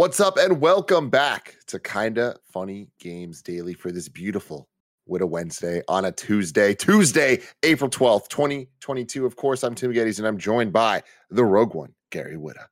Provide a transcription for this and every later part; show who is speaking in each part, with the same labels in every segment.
Speaker 1: What's up, and welcome back to Kinda Funny Games Daily for this beautiful Whitta Wednesday on a Tuesday, Tuesday, April 12th, 2022. Of course, I'm Tim Gettys, and I'm joined by the Rogue One, Gary Whitta.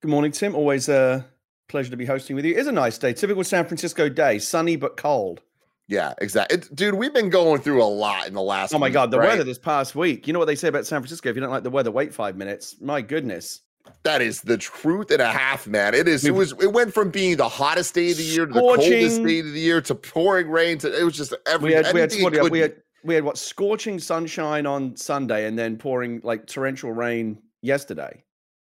Speaker 2: Good morning, Tim. Always a pleasure to be hosting with you. It's a nice day, typical San Francisco day, sunny but cold.
Speaker 1: Yeah, exactly. It, dude, we've been going through a lot in the last
Speaker 2: Oh my
Speaker 1: week,
Speaker 2: God, the
Speaker 1: right?
Speaker 2: weather this past week. You know what they say about San Francisco? If you don't like the weather, wait five minutes. My goodness.
Speaker 1: That is the truth and a half, man. It is. It was. It went from being the hottest day of the year to the coldest day of the year to pouring rain. To it was just every.
Speaker 2: We had we had, what, we had we had what scorching sunshine on Sunday and then pouring like torrential rain yesterday.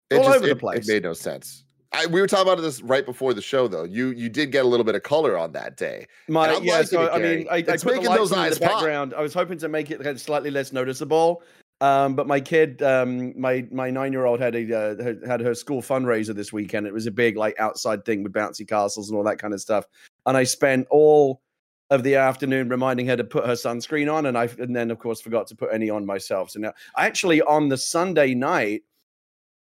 Speaker 1: It
Speaker 2: all
Speaker 1: just-
Speaker 2: over the place.
Speaker 1: It made no sense. I, we were talking about this right before the show, though. You you did get a little bit of color on that day.
Speaker 2: My yeah, so
Speaker 1: it,
Speaker 2: I mean, I, I put the
Speaker 1: making
Speaker 2: lights in
Speaker 1: eyes
Speaker 2: the
Speaker 1: pop.
Speaker 2: background. I was hoping to make it slightly less noticeable. Um, but my kid, um, my my nine year old had a uh, had- her school fundraiser this weekend. It was a big like outside thing with bouncy castles and all that kind of stuff. And I spent all of the afternoon reminding her to put her sunscreen on, and I and then of course forgot to put any on myself. So now I actually on the Sunday night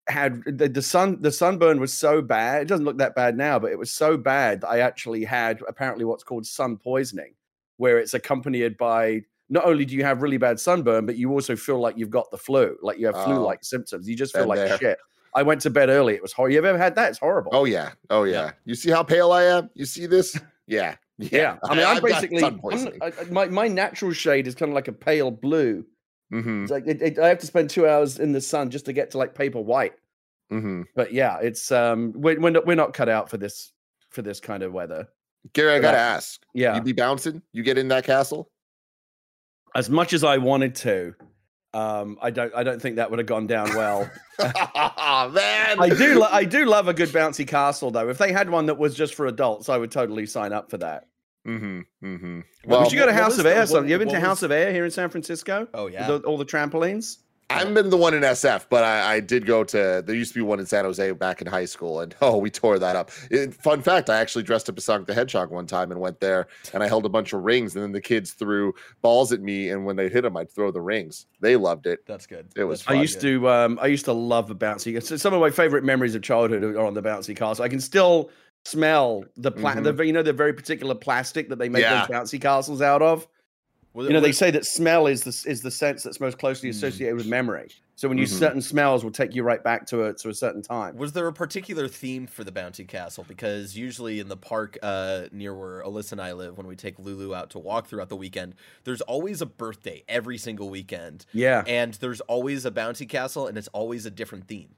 Speaker 2: had the, the sun the sunburn was so bad. It doesn't look that bad now, but it was so bad that I actually had apparently what's called sun poisoning, where it's accompanied by not only do you have really bad sunburn, but you also feel like you've got the flu, like you have
Speaker 1: Oh,
Speaker 2: flu-like symptoms. You just feel like
Speaker 1: there.
Speaker 2: shit. I went to bed early. It was horrible. You've ever had that? It's horrible.
Speaker 1: Oh yeah. Oh yeah. You see how pale I am? You see this? Yeah.
Speaker 2: yeah. I mean, I'm
Speaker 1: I've
Speaker 2: basically I'm- I, I- my my natural shade is kind of like a pale blue.
Speaker 1: Mm-hmm.
Speaker 2: It's like it, it, I have to spend two hours in the sun just to get to like paper white.
Speaker 1: Mm-hmm.
Speaker 2: But yeah, it's um we're we're not, we're not cut out for this for this kind of weather.
Speaker 1: Gary, I gotta
Speaker 2: I-
Speaker 1: ask.
Speaker 2: Yeah.
Speaker 1: You be bouncing? You get in that castle?
Speaker 2: As much as I wanted to, um, I don't I don't think that would have gone down well.
Speaker 1: oh man.
Speaker 2: I do lo- I do love a good bouncy castle though. If they had one that was just for adults, I would totally sign up for that.
Speaker 1: Mm-hmm. Mm-hmm.
Speaker 2: Well, we should go to House of
Speaker 3: the-
Speaker 2: Air.
Speaker 3: what-
Speaker 2: So you ever been to House
Speaker 3: was-
Speaker 2: of Air here in San Francisco?
Speaker 3: Oh yeah.
Speaker 2: the- all the trampolines.
Speaker 1: I haven't been the one in SF, but I, I did go to. There used to be one in San Jose back in high school, and oh, we tore that up. It- fun fact: I actually dressed up as Sonic the Hedgehog one time and went there, and I held a bunch of rings, and then the kids threw balls at me, and when they hit them, I'd throw the rings. They loved it.
Speaker 3: That's good.
Speaker 1: It was fun.
Speaker 2: I used
Speaker 3: good.
Speaker 2: to um, I used to love the bouncy. so Some of my favorite memories of childhood are on the bouncy castle. I can still smell the pla- the you know the very particular plastic that they make
Speaker 1: Yeah.
Speaker 2: those bouncy castles out of.
Speaker 3: Was
Speaker 2: You know, they say that smell is the is the sense that's most closely associated with memory. So when you
Speaker 1: Mhm.
Speaker 2: certain smells will take you right back to a to a certain time.
Speaker 3: Was there a particular theme for the Bounty Castle? Because usually in the park uh, near where Alyssa and I live, when we take Lulu out to walk throughout the weekend, there's always a birthday every single weekend,
Speaker 2: Yeah.
Speaker 3: and there's always a Bounty Castle, and it's always a different theme.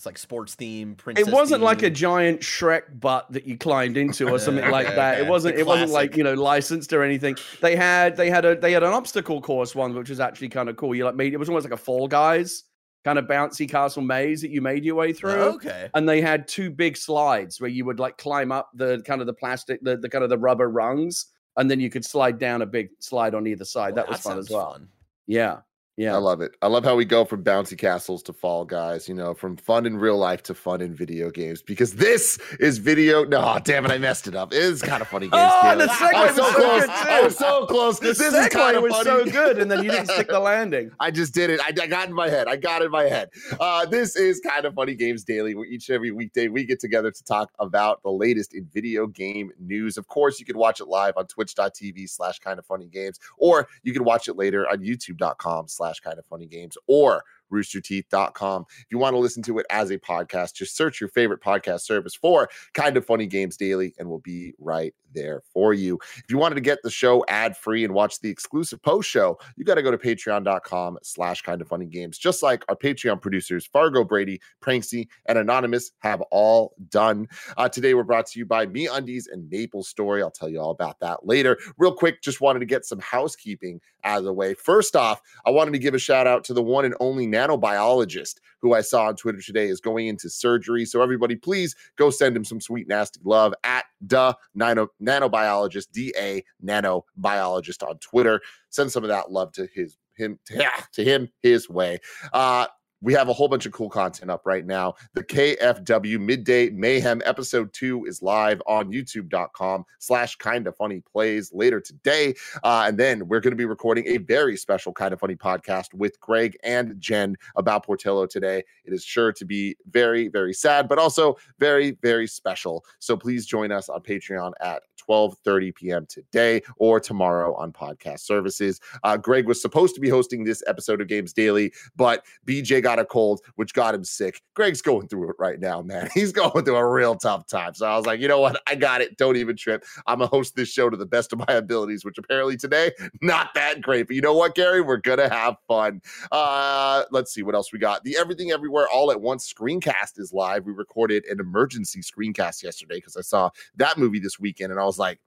Speaker 3: It's like sports theme, princess.
Speaker 2: It wasn't like a giant Shrek butt that you climbed into or something like that. It wasn't. It wasn't like you know licensed or anything. They had they had a they had an obstacle course one which was actually kind of cool. You like made it was almost like a Fall Guys kind of bouncy castle maze that you made your way through.
Speaker 3: Oh, okay.
Speaker 2: And they had two big slides where you would like climb up the kind of the plastic, the, the kind of the rubber rungs, and then you could slide down a big slide on either side.
Speaker 3: Well,
Speaker 2: that was fun as well.
Speaker 3: fun.
Speaker 2: Yeah, yeah.
Speaker 1: I love it. I love how we go from bouncy castles to fall guys, you know, from fun in real life to fun in video games because this is video. No, damn it, I messed it up. It is kind of funny games.
Speaker 2: Oh,
Speaker 1: Taylor.
Speaker 2: the segue
Speaker 1: I was so
Speaker 2: so
Speaker 1: close.
Speaker 2: good,
Speaker 1: I was so close.
Speaker 2: the
Speaker 1: this is kind of
Speaker 2: was
Speaker 1: funny.
Speaker 2: so good, and then you didn't stick the landing.
Speaker 1: I just did it. I, I got in my head. I got in my head. Uh, this is kind of funny games daily. Where each and every weekday we get together to talk about the latest in video game news. Of course, you can watch it live on twitch.tv slash kind of funny games, or you can watch it later on youtube.com slash kind of funny games, or roosterteeth.com. If you want to listen to it as a podcast, just search your favorite podcast service for Kind of Funny Games Daily, and we'll be right there for you. If you wanted to get the show ad free and watch the exclusive post show, you got to go to patreon.com slash kind of funny games, just like our Patreon producers, Fargo Brady, Pranksy, and Anonymous have all done. Uh, today, we're brought to you by MeUndies and MapleStory. I'll tell you all about that later. Real quick, just wanted to get some housekeeping out of the way. First off, I wanted to give a shout out to the one and only nanobiologist who I saw on Twitter today is going into surgery. So everybody, please go send him some sweet, nasty love at the nano, nanobiologist, DA nanobiologist on Twitter. Send some of that love to his him to him his way. Uh, we have a whole bunch of cool content up right now. The KFW Midday Mayhem episode two is live on youtube.com slash kind of funny plays later today. Uh, and then we're going to be recording a very special kind of funny podcast with Greg and Jen about Portillo today. It is sure to be very, very sad, but also very, very special. So please join us on Patreon at 12:30 p.m. today or tomorrow on podcast services. Uh, Greg was supposed to be hosting this episode of Games Daily, but BJ got a cold, which got him sick. Greg's going through it right now, man. He's going through a real tough time. So I was like, you know what? I got it. Don't even trip. I'm gonna host this show to the best of my abilities, which apparently today not that great. But you know what, Gary? We're gonna have fun. Uh, let's see what else we got. The Everything Everywhere All at Once screencast is live. We recorded an emergency screencast yesterday because I saw that movie this weekend, and I was like,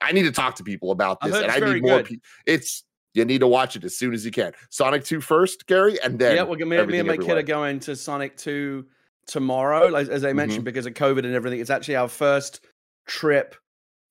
Speaker 1: I need to talk to people about this, and I need more people. It's you need to watch it as soon as you can. Sonic 2 first, Gary, and then
Speaker 2: yeah, well, me, me and my kid are going to Sonic 2 tomorrow, like, as I mentioned, mm-hmm. because of COVID and everything. It's actually our first trip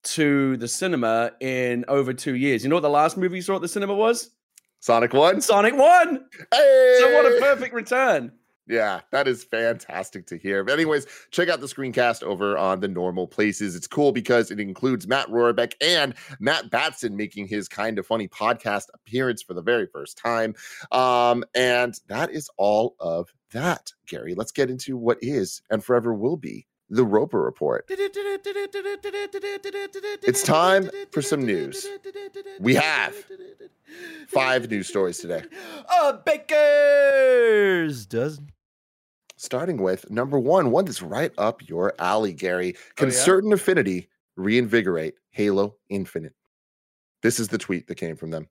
Speaker 2: to the cinema in over two years. You know what the last movie you saw at the cinema was?
Speaker 1: Sonic 1?
Speaker 2: Sonic 1!
Speaker 1: Hey!
Speaker 2: So what a perfect return.
Speaker 1: Yeah, that is fantastic to hear. But anyways, check out the screencast over on the normal places. It's cool because it includes Matt Rohrbeck and Matt Batson making his kind of funny podcast appearance for the very first time. Um, and that is all of that, Gary. Let's get into what is and forever will be the Roper Report. It's time for some news. We have five news stories today.
Speaker 3: A baker's dozen.
Speaker 1: Starting with number one, one that's right up your alley, Gary. Oh, Can oh, yeah? certain affinity reinvigorate Halo Infinite? This is the tweet that came from them.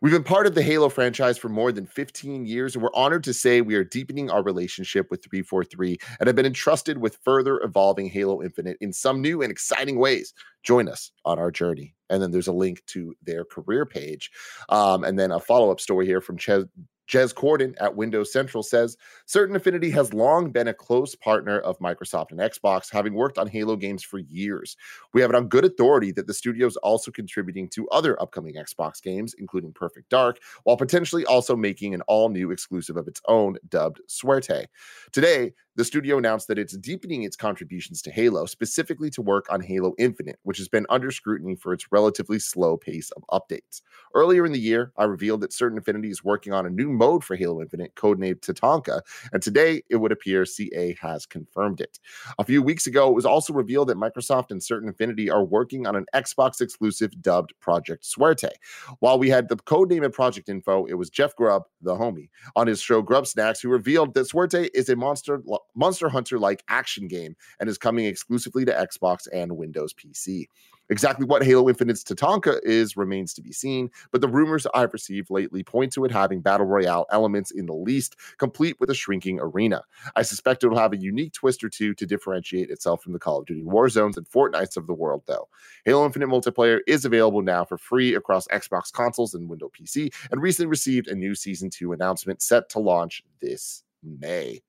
Speaker 1: We've been part of the Halo franchise for more than 15 years, and we're honored to say we are deepening our relationship with 343 and have been entrusted with further evolving Halo Infinite in some new and exciting ways. Join us on our journey. And then there's a link to their career page. Um, and then a follow up story here from Ches- Jez Corden at Windows Central says Certain Affinity has long been a close partner of Microsoft and Xbox, having worked on Halo games for years. We have it on good authority that the studio is also contributing to other upcoming Xbox games, including Perfect Dark, while potentially also making an all new exclusive of its own dubbed Suerte. Today, the studio announced that it's deepening its contributions to Halo, specifically to work on Halo Infinite, which has been under scrutiny for its relatively slow pace of updates. Earlier in the year, I revealed that Certain Affinity is working on a new mode for Halo Infinite, codenamed Tatanka, and today it would appear CA has confirmed it. A few weeks ago, it was also revealed that Microsoft and Certain Affinity are working on an Xbox exclusive dubbed Project Suerte. While we had the codename and project info, it was Jeff Grubb, the homie, on his show Grubbsnax, who revealed that Suerte is a monster Monster Hunter like action game and is coming exclusively to Xbox and Windows PC. Exactly what Halo Infinite's Tatanka is remains to be seen, but the rumors I've received lately point to it having battle royale elements in the least, complete with a shrinking arena. I suspect it'll have a unique twist or two to differentiate itself from the Call of Duty Warzones and Fortnites of the world, though. Halo Infinite multiplayer is available now for free across Xbox consoles and Windows PC, and recently received a new Season 2 announcement set to launch this May.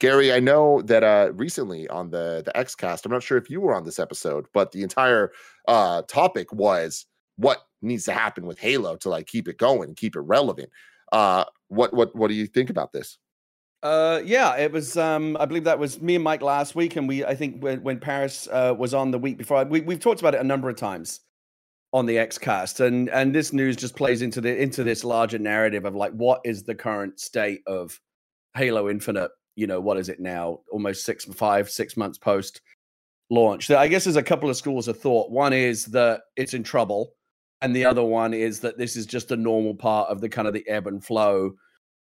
Speaker 1: Gary, I know that uh, recently on the the XCast, I'm not sure if you were on this episode, but the entire uh, topic was what needs to happen with Halo to like keep it going, keep it relevant. Uh, what what what do you think about this?
Speaker 2: Uh, yeah, it was. Um, I believe that was me and Mike last week, and we. I think when, when Paris uh, was on the week before, we, we've talked about it a number of times on the XCast, and and this news just plays into the into this larger narrative of like what is the current state of Halo Infinite you know, what is it now? Almost six, five, six months post launch. I guess there's a couple of schools of thought. One is that it's in trouble, and the other one is that this is just a normal part of the kind of the ebb and flow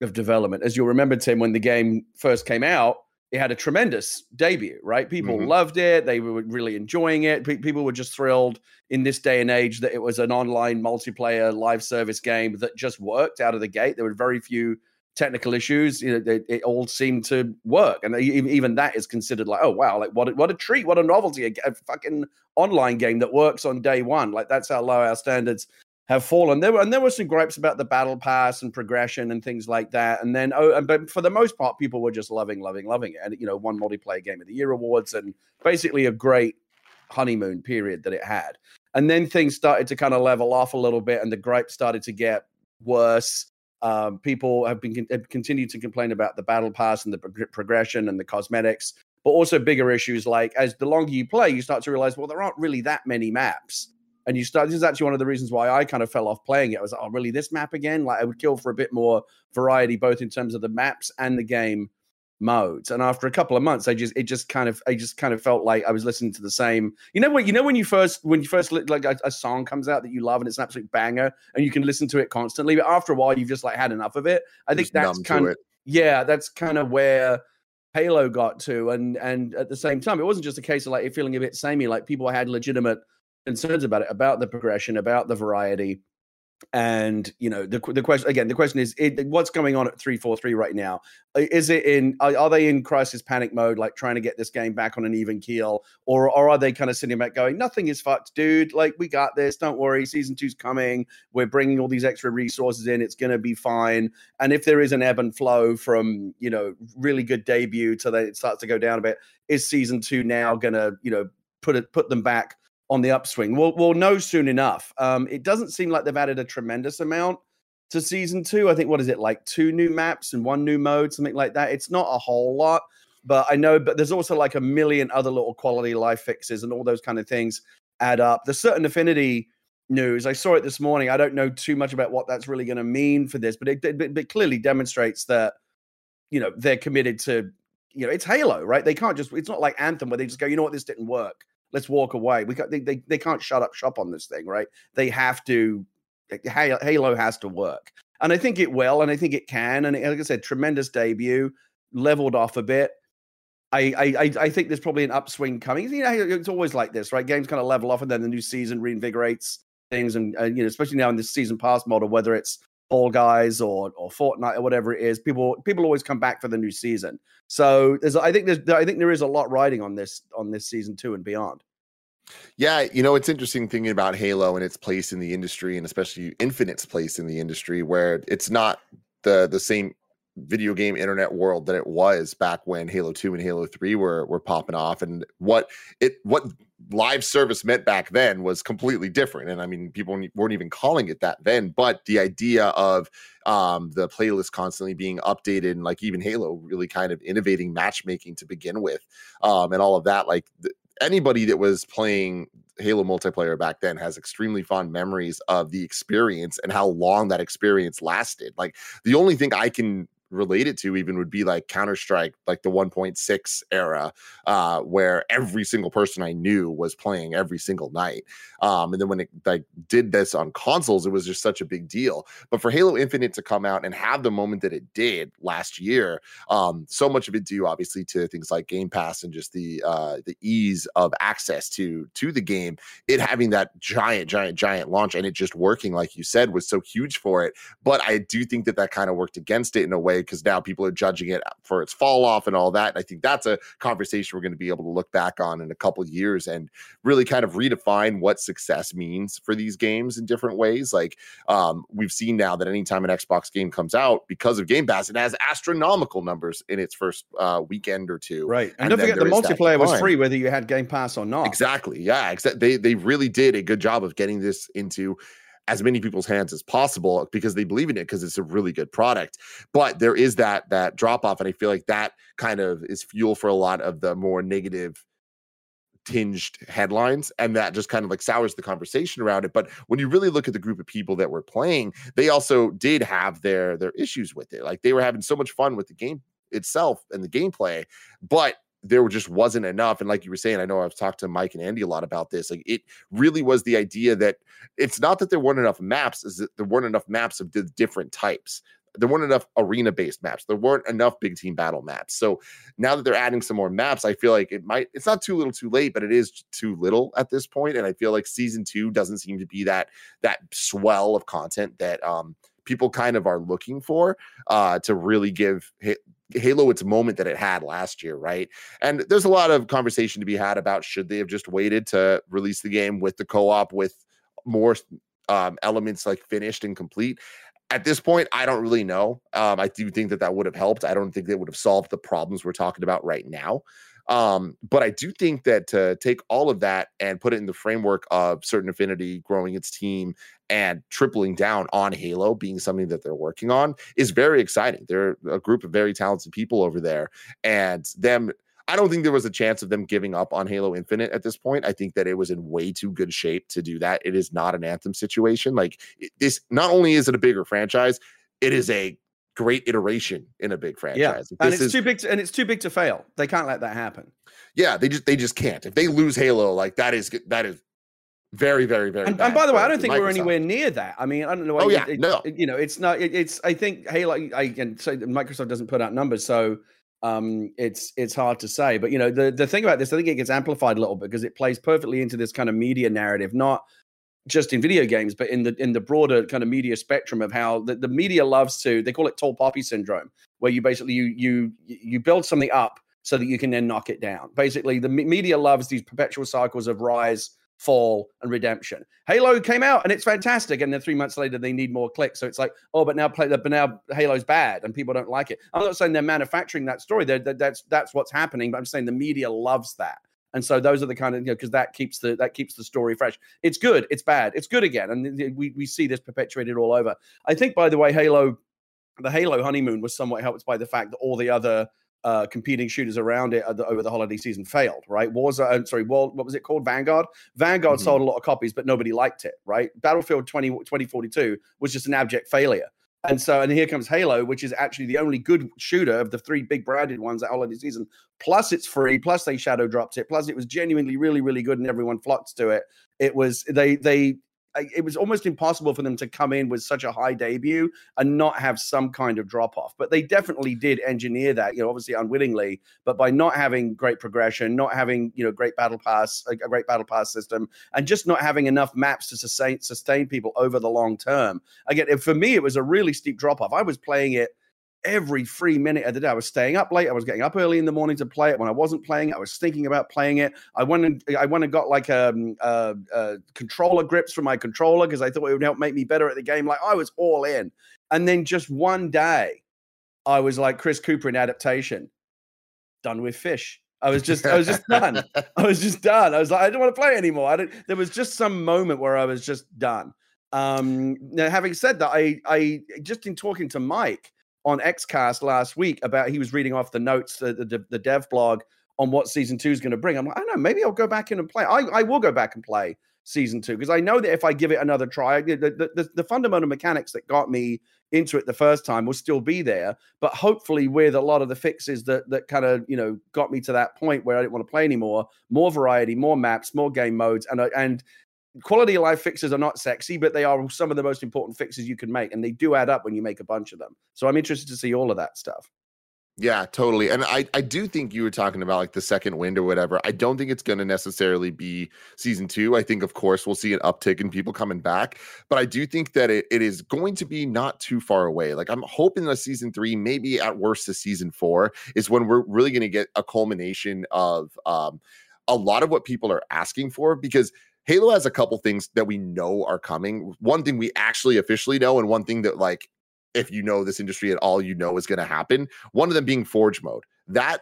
Speaker 2: of development. As you'll remember, Tim, when the game first came out, it had a tremendous debut, right? People
Speaker 1: Mhm.
Speaker 2: loved it. They were really enjoying it. Pe- people were just thrilled in this day and age that it was an online multiplayer live service game that just worked out of the gate. There were very few technical issues. You know, it, it all seemed to work, and even that is considered like, oh wow, like what a, what a treat, what a novelty, a, a fucking online game that works on day one. Like that's how low our standards have fallen. There were and there were some gripes about the battle pass and progression and things like that. And then oh, and, but for the most part, people were just loving, loving, loving it. And you know, one multiplayer game of the year awards and basically a great honeymoon period that it had. And then things started to kind of level off a little bit, and the gripes started to get worse. Um, people have been have continued to complain about the battle pass and the prog- progression and the cosmetics, but also bigger issues like as the longer you play, you start to realize, well, there aren't really that many maps and you start this is actually one of the reasons why I kind of fell off playing it. I was like, oh, really, this map again? Like I would kill for a bit more variety, both in terms of the maps and the game modes. And after a couple of months, I just it just kind of I just kind of felt like I was listening to the same. You know what? You know when you first when you first li- like a, a song comes out that you love and it's an absolute banger and you can listen to it constantly, but after a while you've just like had enough of it. I think
Speaker 1: Just
Speaker 2: that's kind of yeah, that's kind of where Halo got to, and and at the same time, it wasn't just a case of like it feeling a bit samey. Like people had legitimate concerns about it, about the progression, about the variety, and you know the the question again. The question is, it, what's going on at three four three right now? Is it in? Are, are they in crisis panic mode, like trying to get this game back on an even keel, or or are they kind of sitting back going, nothing is fucked, dude. Like we got this. Don't worry. Season two's coming. We're bringing all these extra resources in. It's going to be fine. And if there is an ebb and flow from you know really good debut to then it starts to go down a bit, is season two now going to you know put it put them back on the upswing? We'll we'll know soon enough. Um, it doesn't seem like they've added a tremendous amount to season two. I think what is it like two new maps and one new mode, something like that. It's not a whole lot, but I know. But there's also like a million other little quality life fixes and all those kind of things add up. The certain affinity news. I saw it this morning. I don't know too much about what that's really going to mean for this, but it, it, it clearly demonstrates that you know they're committed to you know it's Halo, right? They can't just. It's not like Anthem where they just go, you know what, this didn't work. Let's walk away. We they they, they can't shut up shop on this thing, right? They have to. Halo Halo has to work, and I think it will, and I think it can. And like I said, tremendous debut, leveled off a bit. I, I I- I think there's probably an upswing coming. You know, it's always like this, right? Games kind of level off, and then the new season reinvigorates things, and uh, you know, especially now in this season pass model, whether it's Fall Guys or or Fortnite or whatever it is, people people always come back for the new season. So there's, I think there's, I think there is a lot riding on this on this season two and beyond.
Speaker 1: Yeah, you know, it's interesting thinking about Halo and its place in the industry, and especially Infinite's place in the industry, where it's not the the same video game internet world that it was back when Halo 2 and Halo 3 were were popping off. And what it what live service meant back then was completely different. And I mean, people weren't even calling it that then, but the idea of um the playlist constantly being updated and like even Halo really kind of innovating matchmaking to begin with, um, and all of that, like th- anybody that was playing Halo multiplayer back then has extremely fond memories of the experience and how long that experience lasted. Like the only thing I can relate it to even would be like Counter Strike, like the 1.6 era, uh, where every single person I knew was playing every single night. Um, and then when it like did this on consoles, it was just such a big deal. But for Halo Infinite to come out and have the moment that it did last year, um, so much of it due obviously to things like Game Pass and just the uh, the ease of access to to the game. It having that giant, giant, giant launch and it just working, like you said, was so huge for it. But I do think that that kind of worked against it in a way because now people are judging it for its fall off and all that. And I think that's a conversation we're going to be able to look back on in a couple years and really kind of redefine what success means for these games in different ways. Like um, we've seen now that anytime an Xbox game comes out, because of Game Pass, it has astronomical numbers in its first uh, weekend or two.
Speaker 2: Right. And,
Speaker 1: And
Speaker 2: don't forget the
Speaker 1: there is that
Speaker 2: multiplayer was free whether you had Game Pass or not.
Speaker 1: Exactly. Yeah. Except they they really did a good job of getting this into as many people's hands as possible because they believe in it because it's a really good product. But there is that that drop off, and I feel like that kind of is fuel for a lot of the more negative tinged headlines and that just kind of like sours the conversation around it but when you really look at the group of people that were playing they also did have their their issues with it like they were having so much fun with the game itself and the gameplay but there just wasn't enough and like you were saying i know i've talked to mike and andy a lot about this like it really was the idea that it's not that there weren't enough maps is that there weren't enough maps of the different types there weren't enough arena based maps. There weren't enough big team battle maps. So now that they're adding some more maps, I feel like it might. It's not too little, too late, but it is too little at this point. And I feel like season two doesn't seem to be that that swell of content that um people kind of are looking for uh to really give Halo its moment that it had last year, right? And there's a lot of conversation to be had about should they have just waited to release the game with the co-op with more um, elements like finished and complete. At this point, I don't really know. Um, I do think that that would have helped. I don't think that would have solved the problems we're talking about right now. Um, but I do think that to take all of that and put it in the framework of certain affinity growing its team and tripling down on Halo being something that they're working on is very exciting. They're a group of very talented people over there, and them. I don't think there was a chance of them giving up on Halo Infinite at this point. I think that it was in way too good shape to do that. It is not an Anthem situation. Like this, not only is it a bigger franchise, it is a great iteration in a big franchise.
Speaker 2: Yeah, and it's is, too big to, and it's too big to fail. They can't let that happen.
Speaker 1: Yeah, they just they just can't. If they lose Halo, like that is that is very very very.
Speaker 2: And, and by the way, I don't think Microsoft. we're anywhere near that. I mean, I don't know.
Speaker 1: Oh yeah, it, no.
Speaker 2: It, you know, it's not. It, it's. I think Halo. I can say Microsoft doesn't put out numbers, so um, it's it's hard to say. But you know, the the thing about this, I think it gets amplified a little bit because it plays perfectly into this kind of media narrative, not just in video games, but in the in the broader kind of media spectrum of how the, the media loves to they call it tall poppy syndrome, where you basically you you you build something up so that you can then knock it down. Basically, the media loves these perpetual cycles of rise, fall, and redemption. Halo came out and it's fantastic, and then three months later they need more clicks. So it's like, oh, but now play the but now Halo's bad and people don't like it. I'm not saying they're manufacturing that story. They're, that's that's what's happening, but I'm saying the media loves that. And so those are the kind of you know because that keeps the that keeps the story fresh. It's good, it's bad, it's good again, and we we see this perpetuated all over. I think, by the way, Halo, the Halo honeymoon was somewhat helped by the fact that all the other uh, competing shooters around it the, over the holiday season failed, right? Wars, uh, sorry, World, what was it called? Vanguard. Vanguard mm-hmm. sold a lot of copies, but nobody liked it, right? Battlefield 20, 2042 was just an abject failure. And so, and here comes Halo, which is actually the only good shooter of the three big branded ones that holiday season. Plus, it's free. Plus, they shadow dropped it. Plus, it was genuinely really, really good, and everyone flocked to it. It was they they it was almost impossible for them to come in with such a high debut and not have some kind of drop off. But they definitely did engineer that, you know, obviously unwittingly, but by not having great progression, not having, you know, great battle pass, a great battle pass system, and just not having enough maps to sustain sustain people over the long term. Again, for me, it was a really steep drop off. I was playing it every free minute of the day. I was staying up late. I was getting up early in the morning to play it. When I wasn't playing I was thinking about playing it. I went and I went and got like um, uh, uh, controller grips for my controller because I thought it would help make me better at the game. Like I was all in. And then just one day, I was like Chris Cooper in adaptation, done with fish. I was just, I was just done. I was just done. I was like, I don't want to play anymore. I don't. There was just some moment where I was just done. Um, now, having said that, I, I just in talking to Mike, on Xcast last week about he was reading off the notes, the, the, the dev blog on what season two is going to bring. I'm like, I don't know, maybe I'll go back in and play. I, I will go back and play season two because I know that if I give it another try, the, the, the, the, fundamental mechanics that got me into it the first time will still be there. But hopefully, with a lot of the fixes that that kind of you know got me to that point where I didn't want to play anymore, more variety, more maps, more game modes, and and quality of life fixes are not sexy, but they are some of the most important fixes you can make, and they do add up when you make a bunch of them. So I'm interested to see all of that stuff.
Speaker 1: Yeah, totally. And I, I do think you were talking about like the second wind or whatever. I don't think it's going to necessarily be season two. I think, of course, we'll see an uptick in people coming back. But I do think that it, it is going to be not too far away. Like I'm hoping that season three, maybe at worst the season four, is when we're really going to get a culmination of um, a lot of what people are asking for because – Halo has a couple things that we know are coming. One thing we actually officially know, and one thing that, like, if you know this industry at all, you know is going to happen. One of them being Forge mode. That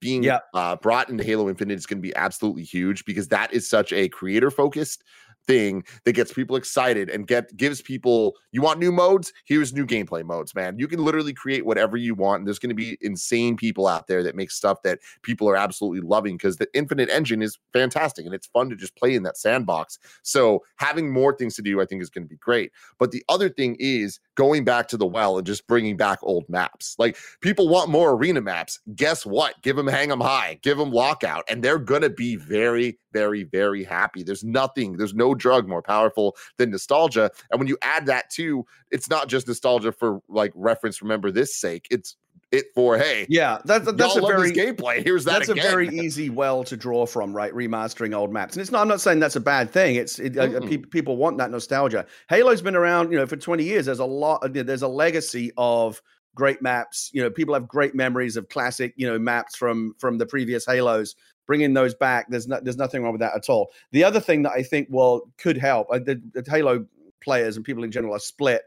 Speaker 1: being yeah. uh, brought into Halo Infinite is going to be absolutely huge because that is such a creator focused thing that gets people excited and get gives people you want new modes? Here's new gameplay modes man. You can literally create whatever you want and there's going to be insane people out there that make stuff that people are absolutely loving because the infinite engine is fantastic and it's fun to just play in that sandbox. So having more things to do i think is going to be great. But the other thing is going back to the well and just bringing back old maps. Like people want more arena maps. Guess what? Give them hang them high. Give them lockout and they're going to be very very very happy. There's nothing there's no no drug more powerful than nostalgia. And when you add that to, it's not just nostalgia for like reference, remember this sake. It's it for hey,
Speaker 2: yeah, that's that's a very
Speaker 1: gameplay. Here's that.
Speaker 2: That's
Speaker 1: again.
Speaker 2: a very easy well to draw from, right? Remastering old maps, and it's not. I'm not saying that's a bad thing. It's it, uh, people people want that nostalgia. Halo's been around, you know, for 20 years. There's a lot. There's a legacy of great maps. You know, people have great memories of classic, you know, maps from from the previous Halos. Bringing those back, there's no, there's nothing wrong with that at all. The other thing that I think well could help, uh, the, the Halo players and people in general are split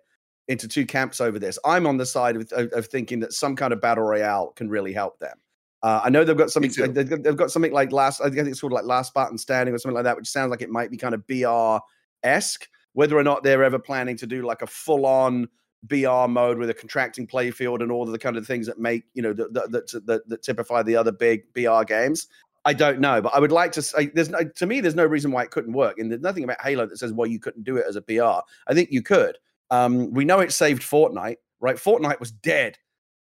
Speaker 2: into two camps over this. I'm on the side of, of, of thinking that some kind of battle royale can really help them. Uh, I know they've got something. They've got, they've got, something like last. I think it's sort of like Last Spartan Standing or something like that, which sounds like it might be kind of BR esque. Whether or not they're ever planning to do like a full on BR mode with a contracting playfield and all of the kind of things that make you know that that, that, that typify the other big BR games. I don't know, but I would like to say there's no to me there's no reason why it couldn't work, and there's nothing about Halo that says well you couldn't do it as a BR. I think you could. Um, we know it saved Fortnite, right? Fortnite was dead,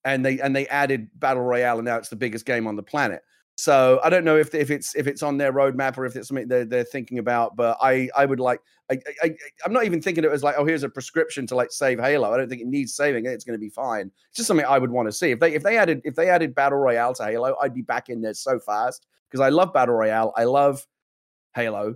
Speaker 2: and they and they added battle royale, and now it's the biggest game on the planet. So I don't know if if it's if it's on their roadmap or if it's something they're, they're thinking about. But I I would like I, I I'm not even thinking it was like oh here's a prescription to like save Halo. I don't think it needs saving. It's going to be fine. It's just something I would want to see. If they if they added if they added battle royale to Halo, I'd be back in there so fast because I love battle royale. I love Halo.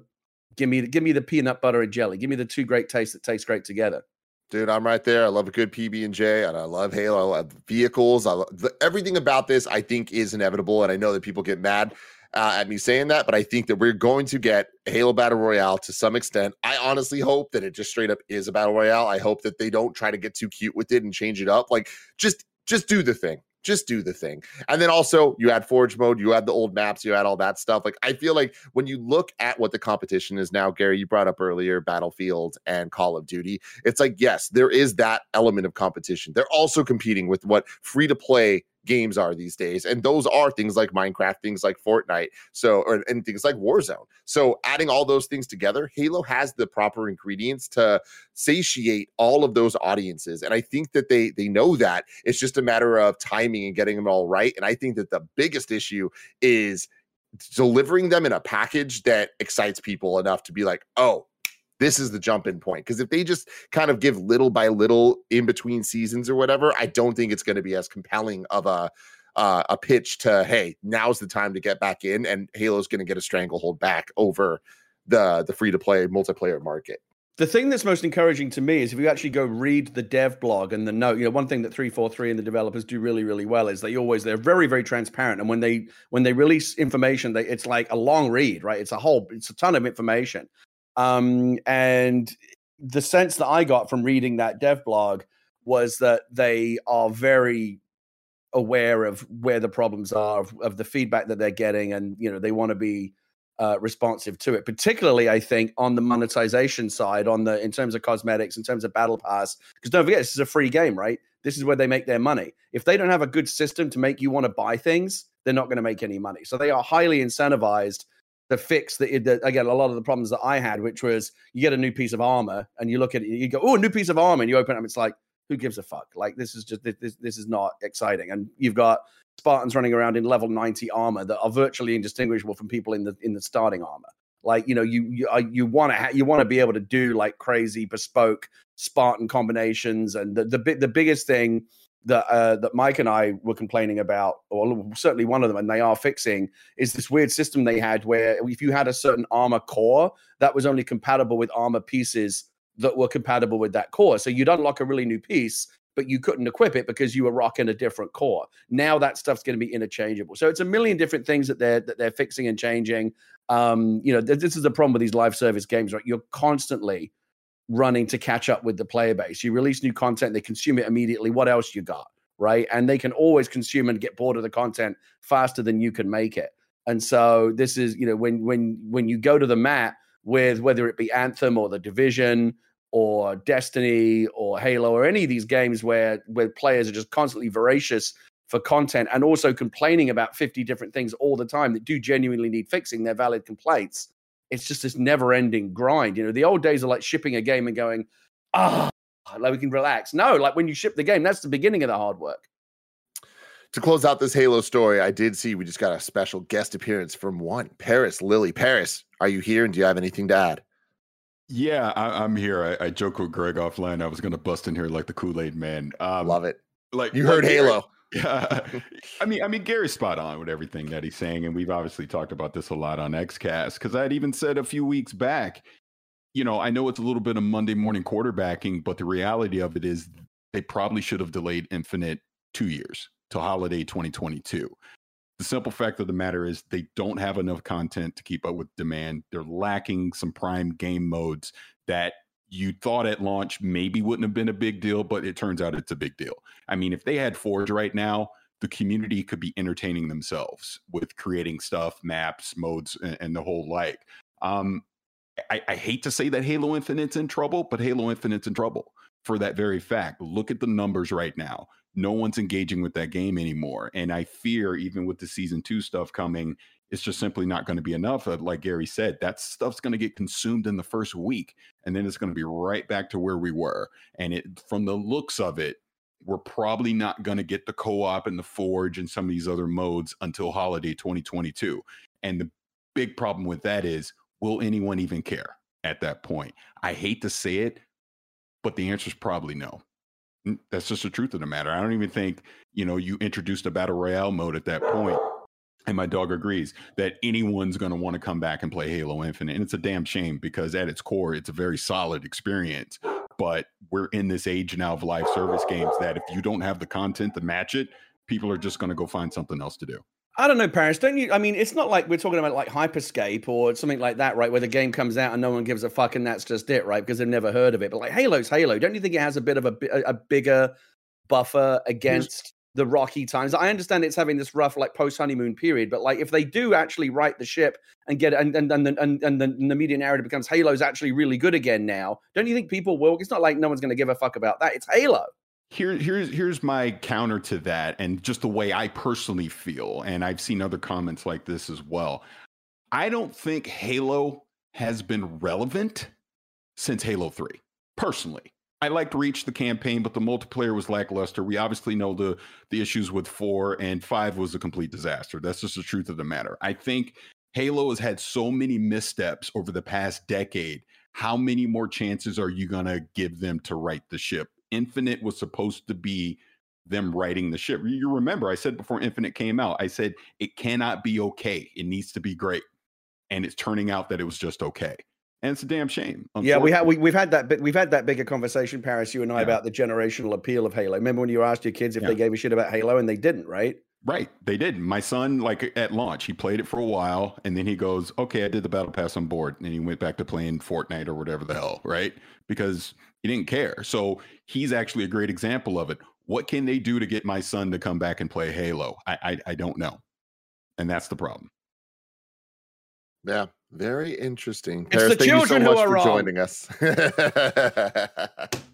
Speaker 2: Give me give me the peanut butter and jelly. Give me the two great tastes that taste great together.
Speaker 1: Dude, I'm right there. I love a good PB and J, and I love Halo. I love vehicles. I love the, everything about this. I think is inevitable, and I know that people get mad uh, at me saying that, but I think that we're going to get Halo Battle Royale to some extent. I honestly hope that it just straight up is a battle royale. I hope that they don't try to get too cute with it and change it up. Like, just just do the thing just do the thing. And then also you add forge mode, you add the old maps, you add all that stuff. Like I feel like when you look at what the competition is now, Gary, you brought up earlier Battlefield and Call of Duty. It's like, yes, there is that element of competition. They're also competing with what free to play games are these days. And those are things like Minecraft, things like Fortnite, so or and things like Warzone. So adding all those things together, Halo has the proper ingredients to satiate all of those audiences. And I think that they they know that. It's just a matter of timing and getting them all right. And I think that the biggest issue is delivering them in a package that excites people enough to be like, oh, this is the jump in point. Because if they just kind of give little by little in between seasons or whatever, I don't think it's going to be as compelling of a uh, a pitch to hey, now's the time to get back in, and Halo's going to get a stranglehold back over the the free to play multiplayer market.
Speaker 2: The thing that's most encouraging to me is if you actually go read the dev blog and the note, you know, one thing that 343 and the developers do really, really well is they always they're very, very transparent. And when they when they release information, they it's like a long read, right? It's a whole, it's a ton of information. Um, and the sense that I got from reading that dev blog was that they are very aware of where the problems are, of, of the feedback that they're getting, and you know they want to be uh, responsive to it. Particularly, I think on the monetization side, on the in terms of cosmetics, in terms of battle pass, because don't forget this is a free game, right? This is where they make their money. If they don't have a good system to make you want to buy things, they're not going to make any money. So they are highly incentivized to fix the, the, again a lot of the problems that I had, which was you get a new piece of armor and you look at it, you go, oh, a new piece of armor, and you open it up, it's like, who gives a fuck? Like this is just this this is not exciting, and you've got Spartans running around in level ninety armor that are virtually indistinguishable from people in the in the starting armor. Like you know, you you uh, you want to you want to be able to do like crazy bespoke Spartan combinations, and the the the biggest thing that uh, that Mike and I were complaining about, or certainly one of them, and they are fixing, is this weird system they had where if you had a certain armor core, that was only compatible with armor pieces that were compatible with that core. So you'd unlock a really new piece, but you couldn't equip it because you were rocking a different core. Now that stuff's going to be interchangeable. So it's a million different things that they're that they're fixing and changing. Um, you know, th- this is the problem with these live service games, right? You're constantly running to catch up with the player base. You release new content, they consume it immediately. What else you got? Right. And they can always consume and get bored of the content faster than you can make it. And so this is, you know, when when when you go to the mat with whether it be Anthem or the Division or Destiny or Halo or any of these games where where players are just constantly voracious for content and also complaining about 50 different things all the time that do genuinely need fixing, they're valid complaints it's just this never ending grind. You know, the old days are like shipping a game and going, ah, oh, like we can relax. No, like when you ship the game, that's the beginning of the hard work.
Speaker 1: To close out this Halo story, I did see we just got a special guest appearance from one Paris Lilly. Paris, are you here and do you have anything to add?
Speaker 4: Yeah, I, am here. I, I joke with Greg offline. I was going to bust in here like the Kool Aid Man.
Speaker 1: Um, Love it.
Speaker 4: Like
Speaker 1: you heard Halo.
Speaker 4: Yeah, I mean, I mean, Gary's spot on with everything that he's saying, and we've obviously talked about this a lot on XCast because I had even said a few weeks back. You know, I know it's a little bit of Monday morning quarterbacking, but the reality of it is they probably should have delayed Infinite two years to holiday 2022. The simple fact of the matter is they don't have enough content to keep up with demand. They're lacking some prime game modes that you thought at launch maybe wouldn't have been a big deal, but it turns out it's a big deal. I mean, if they had Forge right now, the community could be entertaining themselves with creating stuff, maps, modes, and, and the whole like. Um, I, I, hate to say that Halo Infinite's in trouble, but Halo Infinite's in trouble for that very fact. Look at the numbers right now no one's engaging with that game anymore. And I fear, even with the season two stuff coming, it's just simply not going to be enough. Uh, like Gary said, that stuff's going to get consumed in the first week, and then it's going to be right back to where we were. And it, from the looks of it, we're probably not going to get the co-op and the forge and some of these other modes until holiday 2022. And the big problem with that is, will anyone even care at that point? I hate to say it, but the answer is probably no. That's just the truth of the matter. I don't even think, you know, you introduced a battle royale mode at that point, And my dog agrees that anyone's going to want to come back and play Halo Infinite. And it's a damn shame because at its core, it's a very solid experience. But we're in this age now of live service games that if you don't have the content to match it, people are just going to go find something else to do.
Speaker 2: I don't know, Paris. Don't you? I mean, it's not like we're talking about like Hyperscape or something like that, right? Where the game comes out and no one gives a fuck, and that's just it, right? Because they've never heard of it. But like Halo's Halo. Don't you think it has a bit of a, a bigger buffer against the rocky times? I understand it's having this rough like post honeymoon period, but like if they do actually right the ship and get and and and and, and, the, and the media narrative becomes Halo's actually really good again now, don't you think people will? It's not like no one's going to give a fuck about that. It's Halo
Speaker 4: here here's here's my counter to that and just the way I personally feel and I've seen other comments like this as well. I don't think Halo has been relevant since Halo 3 personally. I liked Reach the campaign, but the multiplayer was lackluster. We obviously know the the issues with 4 and 5 was a complete disaster. That's just the truth of the matter. I think Halo has had so many missteps over the past decade. How many more chances are you to give them to right the ship? Infinite was supposed to be them writing the ship. You remember, I said before Infinite came out, I said it cannot be okay. It needs to be great. And it's turning out that it was just okay. And it's a damn shame.
Speaker 2: Yeah, we have we, we've had that we've had that bigger conversation, Paris, you and I, yeah. about the generational appeal of Halo. Remember when you asked your kids if yeah. they gave a shit about Halo and they didn't, right?
Speaker 4: Right, they did. My son, like at launch, he played it for a while, and then he goes, "Okay, I did the battle pass on board," and he went back to playing Fortnite or whatever the hell, right? Because he didn't care. So he's actually a great example of it. What can they do to get my son to come back and play Halo? I I, I don't know, and that's the problem.
Speaker 1: Yeah, very interesting.
Speaker 2: It's Paris, the children
Speaker 1: so
Speaker 2: who are
Speaker 1: wrong. joining us.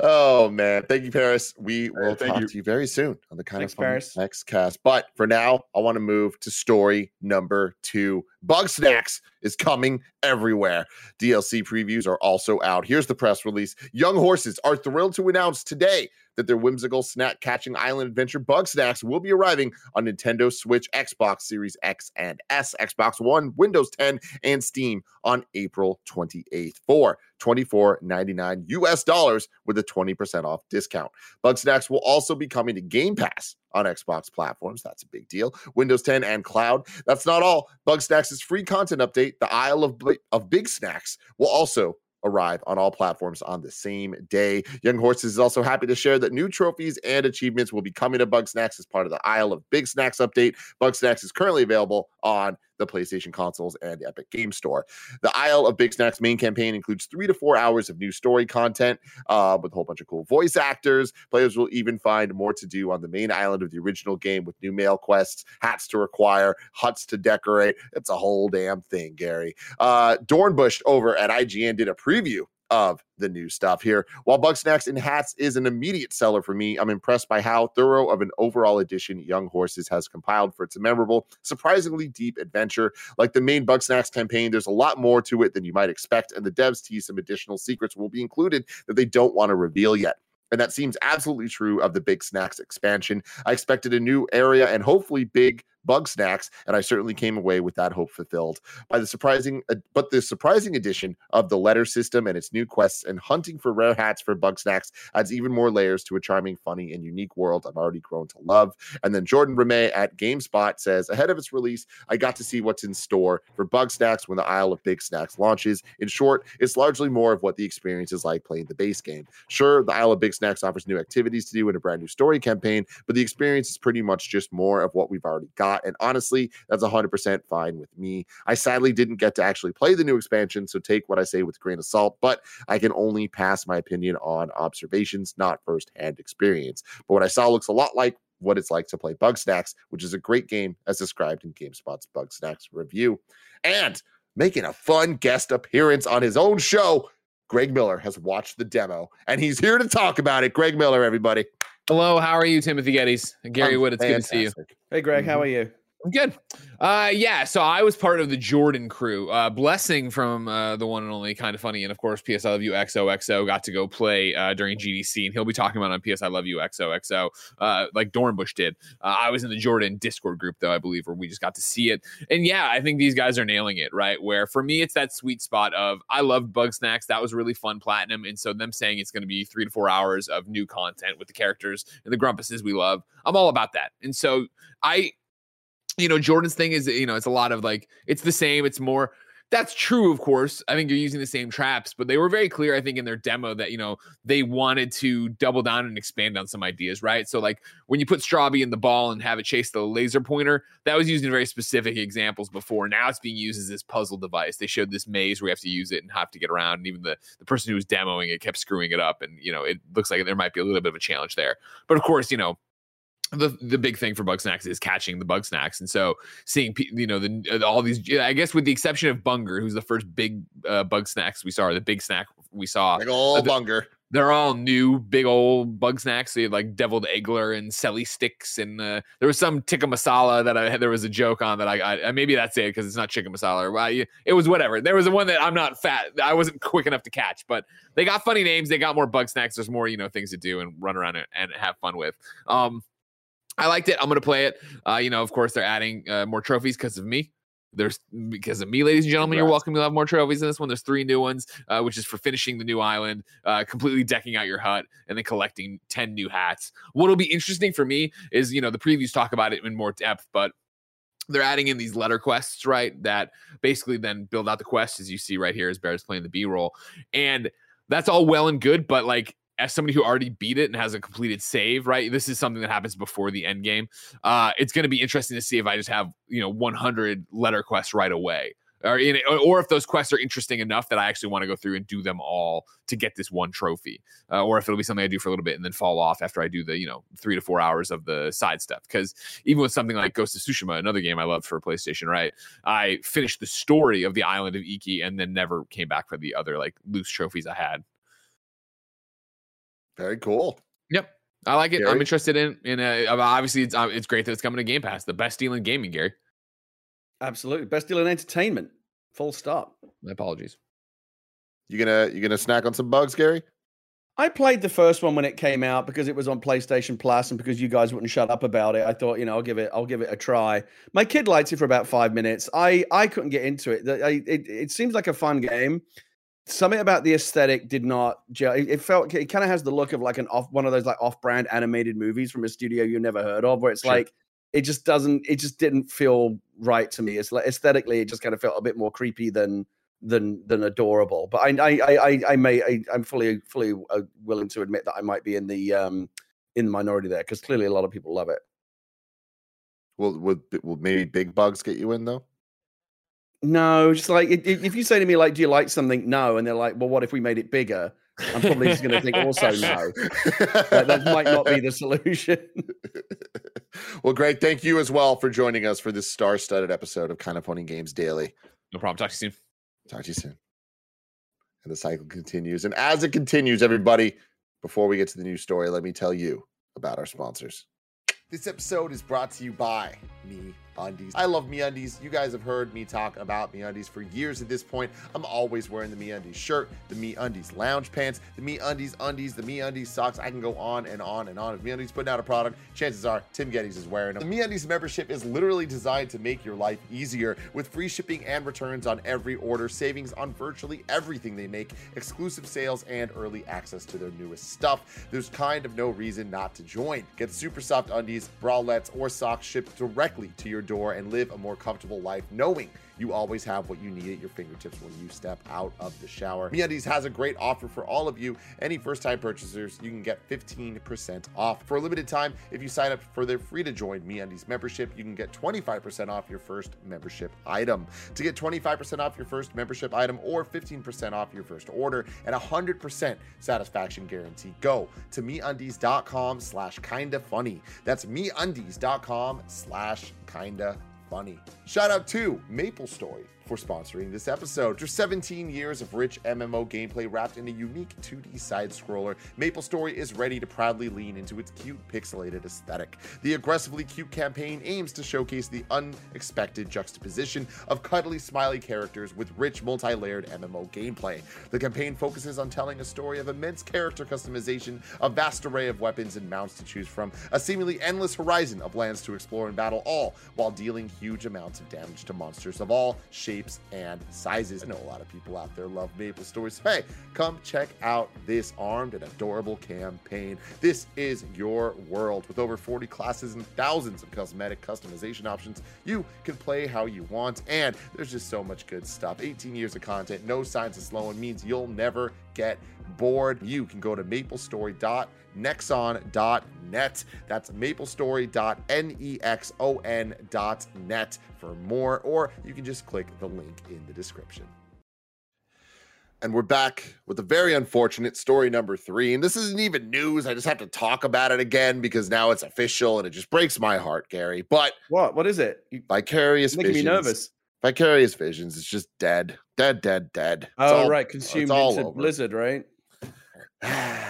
Speaker 1: oh man, thank you, Paris. We will talk you. to you very soon on the kind Thanks, of Paris. XCast. But for now, I want to move to story number two. Bugsnax is coming everywhere. DLC previews are also out. Here's the press release. Young Horses are thrilled to announce today that their whimsical snack catching island adventure Bugsnax will be arriving on Nintendo Switch, Xbox Series X and S, Xbox One, Windows 10, and Steam on April 28th for 24.99 US dollars with a 20% off discount. Bugsnax will also be coming to Game Pass on Xbox platforms. That's a big deal. Windows 10 and cloud. That's not all. Bugsnax' free content update, the Isle of, of Snacks, will also arrive on all platforms on the same day. Young Horses is also happy to share that new trophies and achievements will be coming to Bugsnax as part of the Isle of Bigsnax update. Bugsnax is currently available on the PlayStation consoles and Epic Game Store. The Isle of Bigsnax main campaign includes three to four hours of new story content uh, with a whole bunch of cool voice actors. Players will even find more to do on the main island of the original game with new mail quests, hats to acquire, huts to decorate. It's a whole damn thing, Gary. Uh, Dornbush over at IGN did a preview of the new stuff here. While Bugsnax and Hats is an immediate seller for me, I'm impressed by how thorough of an overall edition Young Horses has compiled for its memorable, surprisingly deep adventure. Like the main Bugsnax campaign, there's a lot more to it than you might expect, and the devs tease some additional secrets will be included that they don't want to reveal yet. And that seems absolutely true of the Bigsnax expansion. I expected a new area and hopefully big Bugsnax, and I certainly came away with that hope fulfilled by the surprising, uh, but the surprising addition of the letter system and its new quests and hunting for rare hats for Bugsnax adds even more layers to a charming, funny, and unique world I've already grown to love. And then Jordan Ramée at GameSpot says, ahead of its release, I got to see what's in store for Bugsnax when the Isle of Bigsnax launches. In short, it's largely more of what the experience is like playing the base game. Sure, the Isle of Bigsnax offers new activities to do in a brand new story campaign, but the experience is pretty much just more of what we've already got. And honestly, that's 100% fine with me. I sadly didn't get to actually play the new expansion, so take what I say with a grain of salt, but I can only pass my opinion on observations, not firsthand experience. But what I saw looks a lot like what it's like to play Bugsnax, which is a great game as described in GameSpot's Bugsnax review. And making a fun guest appearance on his own show, Greg Miller has watched the demo and he's here to talk about it. Greg Miller, everybody.
Speaker 5: Hello, how are you, Timothy Gettys? Gary
Speaker 1: I'm
Speaker 5: Wood, it's fantastic. good to see you.
Speaker 2: Hey, Greg, how mm-hmm. are you?
Speaker 5: I'm good. Uh, yeah, so I was part of the Jordan crew. Uh, blessing from uh, the one and only kind of funny, and of course, PS I Love You XOXO got to go play uh, during GDC, and he'll be talking about on PS I Love You XOXO, uh, like Dornbush did. Uh, I was in the Jordan Discord group though, I believe, where we just got to see it. And yeah, I think these guys are nailing it, right? Where for me, it's that sweet spot of I love Bugsnax. That was really fun platinum, and so them saying it's going to be three to four hours of new content with the characters and the grumpuses we love. I'm all about that, and so I you know, Jordan's thing is, you know, it's a lot of like, it's the same. It's more, that's true, of course. I think you're using the same traps, but they were very clear, I think, in their demo that, you know, they wanted to double down and expand on some ideas, right? So, like when you put Strawby in the ball and have it chase the laser pointer, that was used in very specific examples before. Now it's being used as this puzzle device. They showed this maze where you have to use it and have to get around. And even the, the person who was demoing it kept screwing it up. And, you know, it looks like there might be a little bit of a challenge there. But of course, you know, the the big thing for Bugsnax is catching the Bugsnax. And so seeing you know the uh, all these i guess with the exception of bunger who's the first big uh, Bugsnax we saw or the big snack we saw
Speaker 1: like old the, bunger.
Speaker 5: they're all new big old Bugsnax. So like deviled eggler and selly sticks and uh, there was some tikka masala that i had there was a joke on that i, I maybe that's it because it's not chicken masala well, it was whatever. There was the one that i'm not fat i wasn't quick enough to catch but they got funny names they got more Bugsnax there's more you know things to do and run around and, and have fun with. Um I liked it. I'm going to play it. Uh, you know, of course, they're adding uh, more trophies because of me. There's because of me, ladies and gentlemen. Congrats. You're welcome to have more trophies in this one. There's three new ones, uh, which is for finishing the new island, uh, completely decking out your hut, and then collecting ten new hats. What'll be interesting for me is you know the previews talk about it in more depth, but they're adding in these letter quests, right? That basically then build out the quest, as you see right here, as Bear's playing the B roll, and that's all well and good, but like as somebody who already beat it and has a completed save, right? This is something that happens before the end game. Uh, it's going to be interesting to see if I just have you know 100 letter quests right away, or in, or if those quests are interesting enough that I actually want to go through and do them all to get this one trophy, uh, or if it'll be something I do for a little bit and then fall off after I do the you know three to four hours of the side stuff. Because even with something like Ghost of Tsushima, another game I loved for PlayStation, right? I finished the story of the island of Iki and then never came back for the other like loose trophies I had.
Speaker 1: Very cool.
Speaker 5: Yep. I like it. Gary? I'm interested in in uh, obviously it's uh, it's great that it's coming to Game Pass, the best deal in gaming, Gary.
Speaker 2: Absolutely, best deal in entertainment. Full stop.
Speaker 5: My apologies.
Speaker 1: You gonna you gonna snack on some bugs, Gary?
Speaker 2: I played the first one when it came out because it was on PlayStation Plus and because you guys wouldn't shut up about it. I thought, you know, I'll give it I'll give it a try. My kid liked it for about 5 minutes. I I couldn't get into it. I, it it seems like a fun game something about the aesthetic did not gel. it felt it kind of has the look of like an off one of those like off-brand animated movies from a studio you never heard of where it's sure. like it just doesn't it just didn't feel right to me it's like aesthetically it just kind of felt a bit more creepy than than than adorable but i i i, I may I, i'm fully fully uh, willing to admit that i might be in the um in the minority there because clearly a lot of people love it
Speaker 1: will would will maybe big bugs get you in though
Speaker 2: no, just like if you say to me like, "Do you like something?" No, and they're like, "Well, what if we made it bigger?" I'm probably just going to think also no. that, that might not be the solution.
Speaker 1: well, Greg, thank you as well for joining us for this star-studded episode of Kind of Funny Games Daily.
Speaker 5: No problem. Talk to you soon.
Speaker 1: Talk to you soon. And the cycle continues. And as it continues, everybody, before we get to the new story, let me tell you about our sponsors. This episode is brought to you by me undies. I love MeUndies. You guys have heard me talk about MeUndies for years at this point. I'm always wearing the MeUndies shirt, the MeUndies lounge pants, the MeUndies undies, the MeUndies socks. I can go on and on and on. If MeUndies putting out a product, chances are Tim Gettys is wearing them. The MeUndies membership is literally designed to make your life easier with free shipping and returns on every order, savings on virtually everything they make, exclusive sales, and early access to their newest stuff. There's kind of no reason not to join. Get super soft undies, bralettes, or socks shipped directly to your door and live a more comfortable life knowing you always have what you need at your fingertips when you step out of the shower. MeUndies has a great offer for all of you. Any first-time purchasers, you can get 15% off. For a limited time, if you sign up for their free-to-join MeUndies membership, you can get 25% off your first membership item. To get 25% off your first membership item or 15% off your first order and 100% satisfaction guarantee, go to MeUndies.com slash kinda funny. That's MeUndies.com slash kinda funny. Shout out to MapleStory for sponsoring this episode. After 17 years of rich MMO gameplay wrapped in a unique 2D side scroller, MapleStory is ready to proudly lean into its cute pixelated aesthetic. The aggressively cute campaign aims to showcase the unexpected juxtaposition of cuddly smiley characters with rich multi-layered MMO gameplay. The campaign focuses on telling a story of immense character customization, a vast array of weapons and mounts to choose from, a seemingly endless horizon of lands to explore and battle all while dealing huge amounts of damage to monsters of all shapes and sizes. I know a lot of people out there love Maple Stories. Hey, come check out this armed and adorable campaign. This is your world with over 40 classes and thousands of cosmetic customization options. You can play how you want, and there's just so much good stuff. 18 years of content, no signs of slowing means you'll never get bored. You can go to maplestory.nexon.net. That's maplestory.nexon.net for more, or you can just click the link in the description. And we're back with a very unfortunate story number three. And this isn't even news. I just have to talk about it again because now it's official and it just breaks my heart, Gary. But
Speaker 2: What? What is it?
Speaker 1: Vicarious
Speaker 2: making me nervous.
Speaker 1: Vicarious Visions is just dead. Dead, dead, dead. It's
Speaker 2: Oh,
Speaker 1: all-
Speaker 2: right. Consumed
Speaker 1: all
Speaker 2: into
Speaker 1: over.
Speaker 2: Blizzard, right?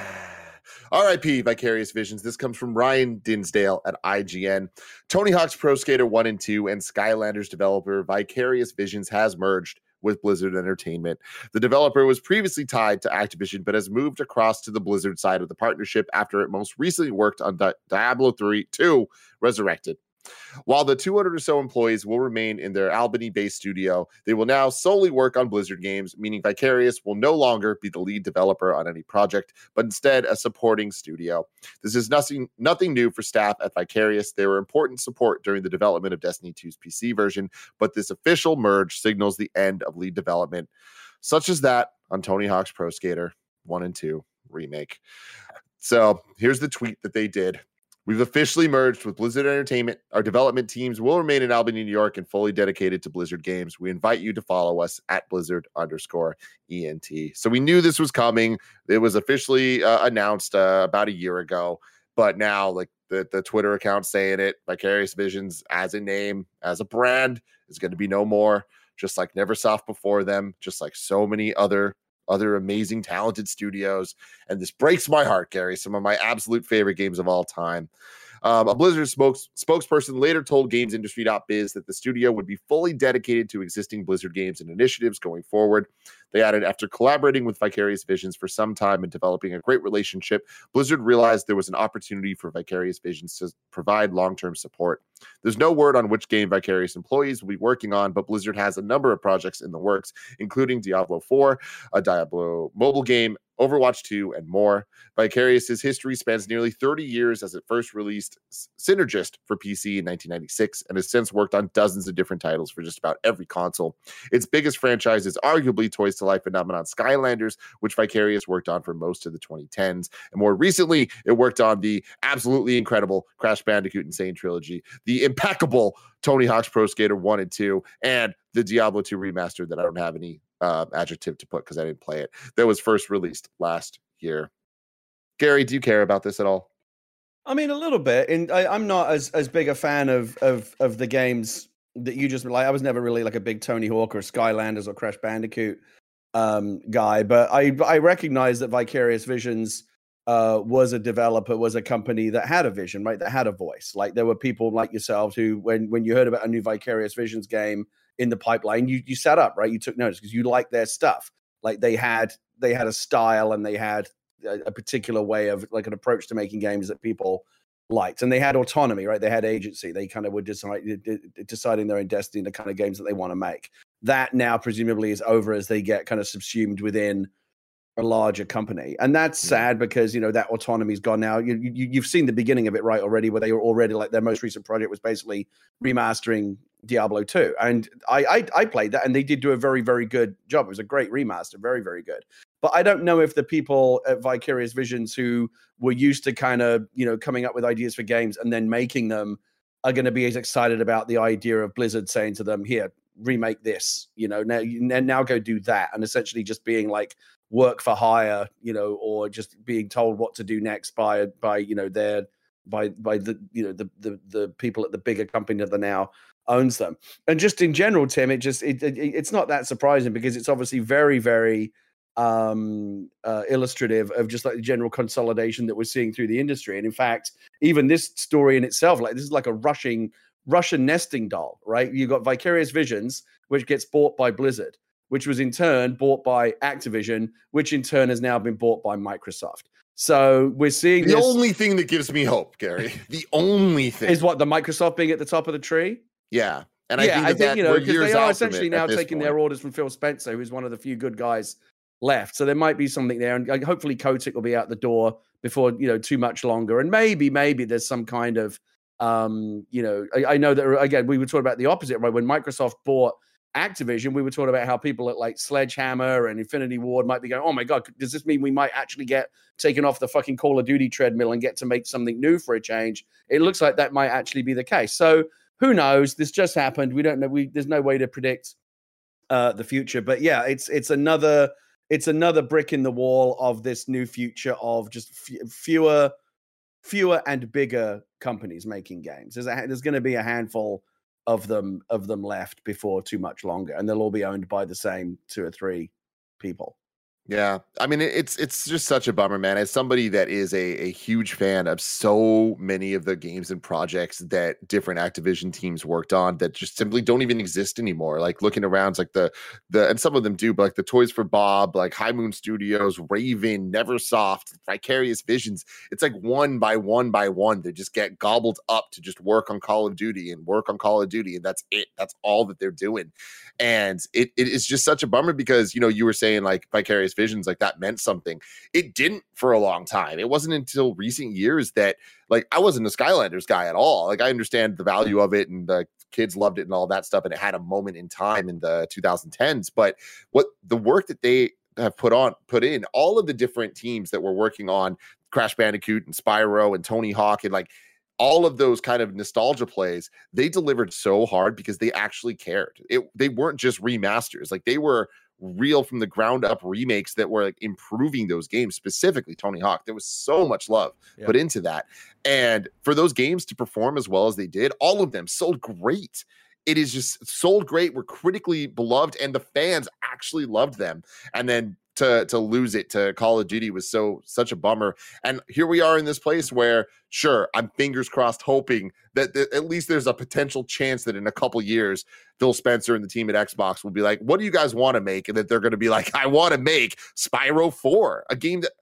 Speaker 1: RIP Vicarious Visions. This comes from Ryan Dinsdale at IGN. Tony Hawk's Pro Skater 1 and 2 and Skylanders developer Vicarious Visions has merged with Blizzard Entertainment. The developer was previously tied to Activision but has moved across to the Blizzard side of the partnership after it most recently worked on Di- Diablo 3 2 Resurrected. While the 200 or so employees will remain in their Albany based studio, they will now solely work on Blizzard games, meaning Vicarious will no longer be the lead developer on any project, but instead a supporting studio. This is nothing nothing new for staff at Vicarious. They were important support during the development of Destiny 2's PC version, but this official merge signals the end of lead development, such as that on Tony Hawk's Pro Skater 1 and 2 remake. So here's the tweet that they did. We've officially merged with Blizzard Entertainment. Our development teams will remain in Albany, New York, and fully dedicated to Blizzard games. We invite you to follow us at Blizzard underscore ENT. So we knew this was coming. It was officially uh, announced uh, about a year ago, but now like the the Twitter account saying it, Vicarious Visions as a name, as a brand, is going to be no more. Just like Neversoft before them, just like so many other other amazing, talented studios. And this breaks my heart, Gary. Some of my absolute favorite games of all time. Um, a Blizzard spokes, spokesperson later told GamesIndustry.biz that the studio would be fully dedicated to existing Blizzard games and initiatives going forward. They added, after collaborating with Vicarious Visions for some time and developing a great relationship, Blizzard realized there was an opportunity for Vicarious Visions to provide long term support. There's no word on which game Vicarious employees will be working on, but Blizzard has a number of projects in the works, including Diablo 4, a Diablo mobile game, Overwatch 2, and more. Vicarious's history spans nearly 30 years as it first released Synergist for PC in 1996 and has since worked on dozens of different titles for just about every console. Its biggest franchise is arguably Toys to Life phenomenon Skylanders, which Vicarious worked on for most of the 2010s. And more recently, it worked on the absolutely incredible Crash Bandicoot N. Sane trilogy, the impeccable Tony Hawk's Pro Skater 1 and 2, and the Diablo 2 remaster that I don't have any uh, adjective to put because I didn't play it. That was first released last year. Gary, do you care about this at all?
Speaker 2: I mean, a little bit. And I, I'm not as as big a fan of of of the games that you just like. I was never really like a big Tony Hawk or Skylanders or Crash Bandicoot um, guy, but I I recognize that Vicarious Visions uh, was a developer, was a company that had a vision, right? That had a voice. Like there were people like yourselves who, when when you heard about a new Vicarious Visions game in the pipeline, you you sat up, right? You took notice because you liked their stuff. Like they had they had a style and they had a, a particular way of like an approach to making games that people liked, and they had autonomy, right? They had agency. They kind of were decide, deciding their own destiny, the kind of games that they want to make. That now presumably is over as they get kind of subsumed within a larger company, and that's sad because you know that autonomy's gone now. You, you you've seen the beginning of it right already, where they were already like their most recent project was basically remastering Diablo 2. And I, I, I played that and they did do a very, very good job. It was a great remaster, very, very good. But I don't know if the people at Vicarious Visions who were used to kind of, you know, coming up with ideas for games and then making them are going to be as excited about the idea of Blizzard saying to them, here, remake this, you know, now, now go do that. And essentially just being like work for hire, you know, or just being told what to do next by, by, you know, their, by, by the, you know, the, the, the people at the bigger company that now owns them. And just in general, Tim, it just it, it it's not that surprising because it's obviously very very um, uh, illustrative of just like the general consolidation that we're seeing through the industry. And in fact, even this story in itself, like this is like a rushing Russian nesting doll, right? You've got Vicarious Visions, which gets bought by Blizzard, which was in turn bought by Activision, which in turn has now been bought by Microsoft. So we're seeing
Speaker 1: the
Speaker 2: this,
Speaker 1: only thing that gives me hope, Gary. The only thing
Speaker 2: is what the Microsoft being at the top of the tree.
Speaker 1: Yeah. And
Speaker 2: yeah,
Speaker 1: I think,
Speaker 2: I think
Speaker 1: that
Speaker 2: you know because they are essentially now taking
Speaker 1: point.
Speaker 2: their orders from Phil Spencer, who's one of the few good guys left. So there might be something there, and hopefully Kotick will be out the door before you know too much longer. And maybe, maybe there's some kind of, um, you know, I, I know that uh, again we were talking about the opposite, right? When Microsoft bought Activision, we were talking about how people at like Sledgehammer and Infinity Ward might be going, "Oh my god, does this mean we might actually get taken off the fucking Call of Duty treadmill and get to make something new for a change?" It looks like that might actually be the case. So who knows? This just happened. We don't know. We there's no way to predict uh, the future. But yeah, it's it's another it's another brick in the wall of this new future of just f- fewer fewer and bigger companies making games. There's a, there's going to be a handful of them of them left before too much longer, and they'll all be owned by the same two or three people.
Speaker 1: Yeah, I mean it's it's just such a bummer, man. As somebody that is a, a huge fan of so many of the games and projects that different Activision teams worked on that just simply don't even exist anymore. Like looking around, like the the and some of them do, but like the Toys for Bob, like High Moon Studios, Raven, Neversoft, Vicarious Visions. It's like one by one by one, they just get gobbled up to just work on Call of Duty and work on Call of Duty, and that's it. That's all that they're doing, and it, it is just such a bummer because you know you were saying like Vicarious Visions, like that meant something. It didn't for a long time. It wasn't until recent years that like I wasn't a Skylanders guy at all. Like I understand the value of it and the kids loved it and all that stuff, and it had a moment in time in the 2010s. But what the work that they have put on put in all of the different teams that were working on Crash Bandicoot and Spyro and Tony Hawk and like all of those kind of nostalgia plays, they delivered so hard because they actually cared. It they weren't just remasters, like they were real from the ground up remakes that were like improving those games, specifically Tony Hawk. There was so much love
Speaker 3: Yeah.
Speaker 1: put into that. And for those games to perform as well as they did, all of them sold great. It is just sold great, were critically beloved, and the fans actually loved them. And then to to lose it to Call of Duty was so such a bummer. And here we are in this place where, sure, I'm fingers crossed, hoping that, at least there's a potential chance that in a couple years, Phil Spencer and the team at Xbox will be like, "What do you guys want to make?" And that they're going to be like, "I want to make Spyro 4, a game that."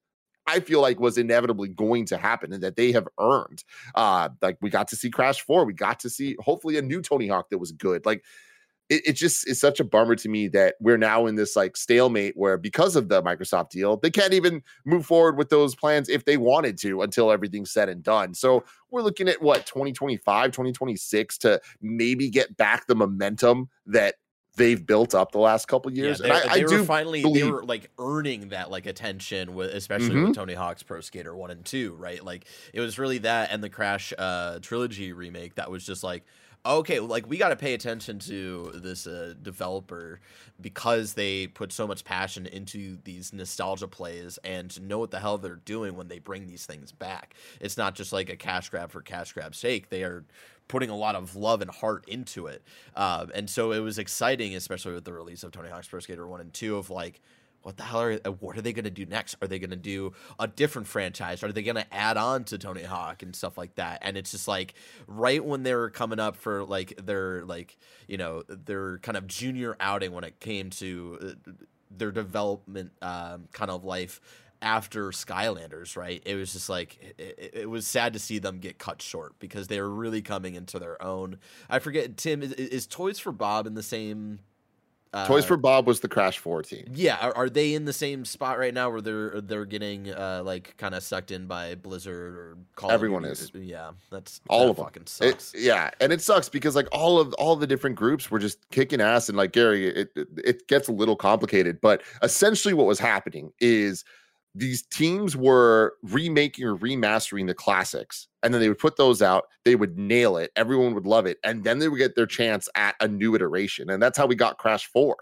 Speaker 1: I feel like was inevitably going to happen and that they have earned. Uh, like we got to see Crash 4, we got to see hopefully a new Tony Hawk that was good. Like it, it just is such a bummer to me that we're now in this like stalemate where because of the Microsoft deal, they can't even move forward with those plans if they wanted to until everything's said and done. So we're looking at what 2025, 2026 to maybe get back the momentum that they've built up the last couple years.
Speaker 3: Yeah,
Speaker 1: and
Speaker 3: they,
Speaker 1: I,
Speaker 3: they
Speaker 1: I
Speaker 3: were
Speaker 1: do
Speaker 3: finally
Speaker 1: believe-
Speaker 3: they were like earning that like attention with especially
Speaker 1: Mhm.
Speaker 3: with Tony Hawk's Pro Skater 1 and 2, right? Like it was really that and the Crash uh trilogy remake that was just like okay, like we got to pay attention to this uh, developer because they put so much passion into these nostalgia plays and know what the hell they're doing when they bring these things back. It's not just like a cash grab for cash grab's sake. They are putting a lot of love and heart into it. Um, and so it was exciting, especially with the release of Tony Hawk's Pro Skater 1 and 2, of like, what the hell are uh, what are they going to do next? Are they going to do a different franchise? Are they going to add on to Tony Hawk and stuff like that? And it's just like right when they were coming up for like their like you know their kind of junior outing when it came to uh, their development um, kind of life after Skylanders, right? It was just like it, it, was sad to see them get cut short because they were really coming into their own. I forget, Tim, is, is Toys for Bob in the same?
Speaker 1: Uh, Toys for Bob was the Crash Four team.
Speaker 3: Yeah, are, are, they in the same spot right now where they're they're getting uh, like kind of sucked in by Blizzard or
Speaker 1: Call Everyone is.
Speaker 3: Yeah, that's
Speaker 1: all of
Speaker 3: them.
Speaker 1: Sucks. It, yeah, and it sucks because like all of all the different groups were just kicking ass and like Gary, it it gets a little complicated, but essentially what was happening is these teams were remaking or remastering the classics and then they would put those out they would nail it everyone would love it and then they would get their chance at a new iteration and that's how we got crash 4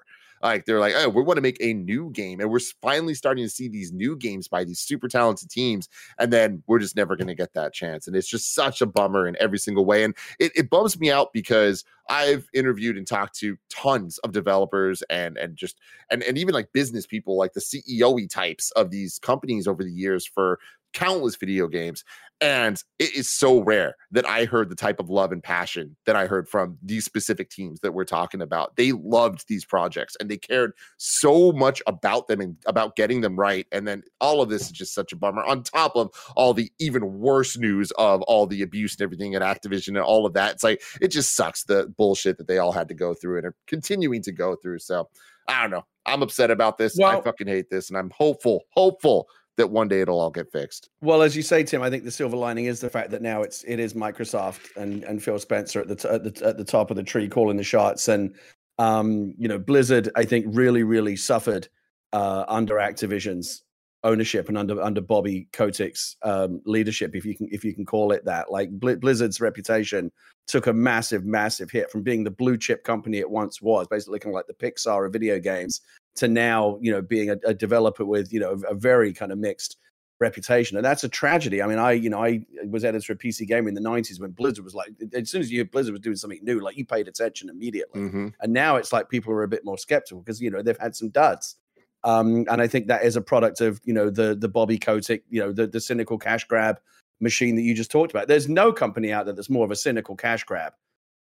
Speaker 1: like they're like, oh, we want to make a new game, and we're finally starting to see these new games by these super talented teams, and then we're just never going to get that chance, and it's just such a bummer in every single way, and it, it bums me out because I've interviewed and talked to tons of developers and and just and and even like business people, like the CEO types of these companies over the years for countless video games. And it is so rare that I heard the type of love and passion that I heard from these specific teams that we're talking about. They loved these projects and they cared so much about them and about getting them right. And then all of this is just such a bummer, on top of all the even worse news of all the abuse and everything at Activision and all of that. It's like, it just sucks the bullshit that they all had to go through and are continuing to go through. So I don't know. I'm upset about this. Well, I fucking hate this. And I'm hopeful, hopeful that one day it'll all get fixed.
Speaker 2: Well, as you say, Tim, I think the silver lining is the fact that now it's it is Microsoft and and Phil Spencer at the t- at the at the top of the tree calling the shots, and um, you know Blizzard, I think really really suffered uh, under Activision's ownership and under under Bobby Kotick's um, leadership, if you can if you can call it that. Like Blizzard's reputation took a massive massive hit from being the blue chip company it once was, basically looking like the Pixar of video games, to now you know being a, a developer with you know a very kind of mixed reputation and that's a tragedy i mean i you know i was editor of pc gamer in the 90s when blizzard was like as soon as you blizzard was doing something new like you paid attention immediately mm-hmm. and now it's like people are a bit more skeptical because you know they've had some duds um, and i think that is a product of you know the the bobby kotick you know the, the cynical cash grab machine that you just talked about there's no company out there that's more of a cynical cash grab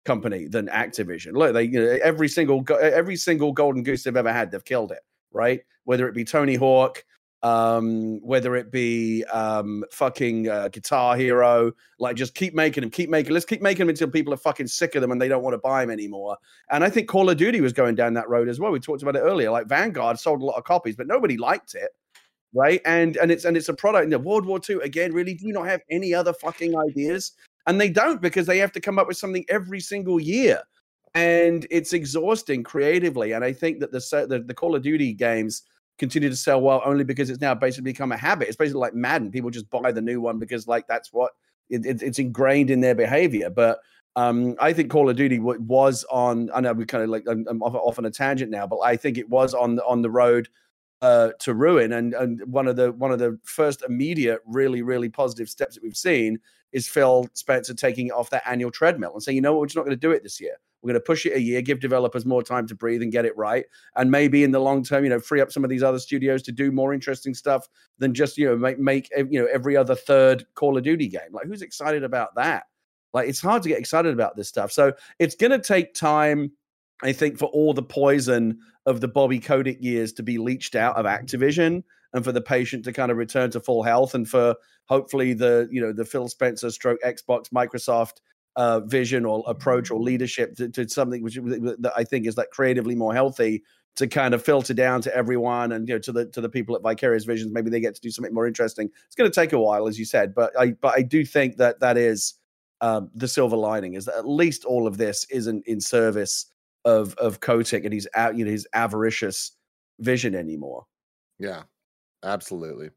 Speaker 2: company than Activision. Look, they you know every single every single golden goose they've ever had, they've killed it. Right? Whether it be Tony Hawk, um, whether it be um, fucking uh, Guitar Hero, like just keep making them, keep making. Let's keep making them until people are fucking sick of them and they don't want to buy them anymore. And I think Call of Duty was going down that road as well. We talked about it earlier. Like Vanguard sold a lot of copies, but nobody liked it right? And and it's and it's a product. In World War II again, really, do you not have any other fucking ideas? and they don't because they have to come up with something every single year and it's exhausting creatively and i think that the, the, the call of duty games continue to sell well only because it's now basically become a habit it's basically like madden people just buy the new one because like that's what it, it, it's ingrained in their behavior but um, I think Call of Duty was on. I know we kind of like I'm, I'm off on a tangent now, but I think it was on on the road uh, to ruin. And and one of the one of the first immediate, really really positive steps that we've seen is Phil Spencer taking it off that annual treadmill and saying, you know what, we're just not going to do it this year. We're going to push it a year, give developers more time to breathe and get it right, and maybe in the long term, you know, free up some of these other studios to do more interesting stuff than just you know make make you know every other third Call of Duty game. Like, who's excited about that? Like, it's hard to get excited about this stuff. So it's going to take time, I think, for all the poison of the Bobby Kotick years to be leached out of Activision and for the patient to kind of return to full health and for hopefully the you know the Phil Spencer stroke Xbox Microsoft uh, vision or approach or leadership to, to something which that I think is like creatively more healthy to kind of filter down to everyone and you know to the to the people at Vicarious Visions. Maybe they get to do something more interesting. It's going to take a while, as you said, but I but I do think that that is um, the silver lining is that at least all of this isn't in service of of Kotick and his out you know his avaricious vision anymore.
Speaker 1: Yeah, Absolutely.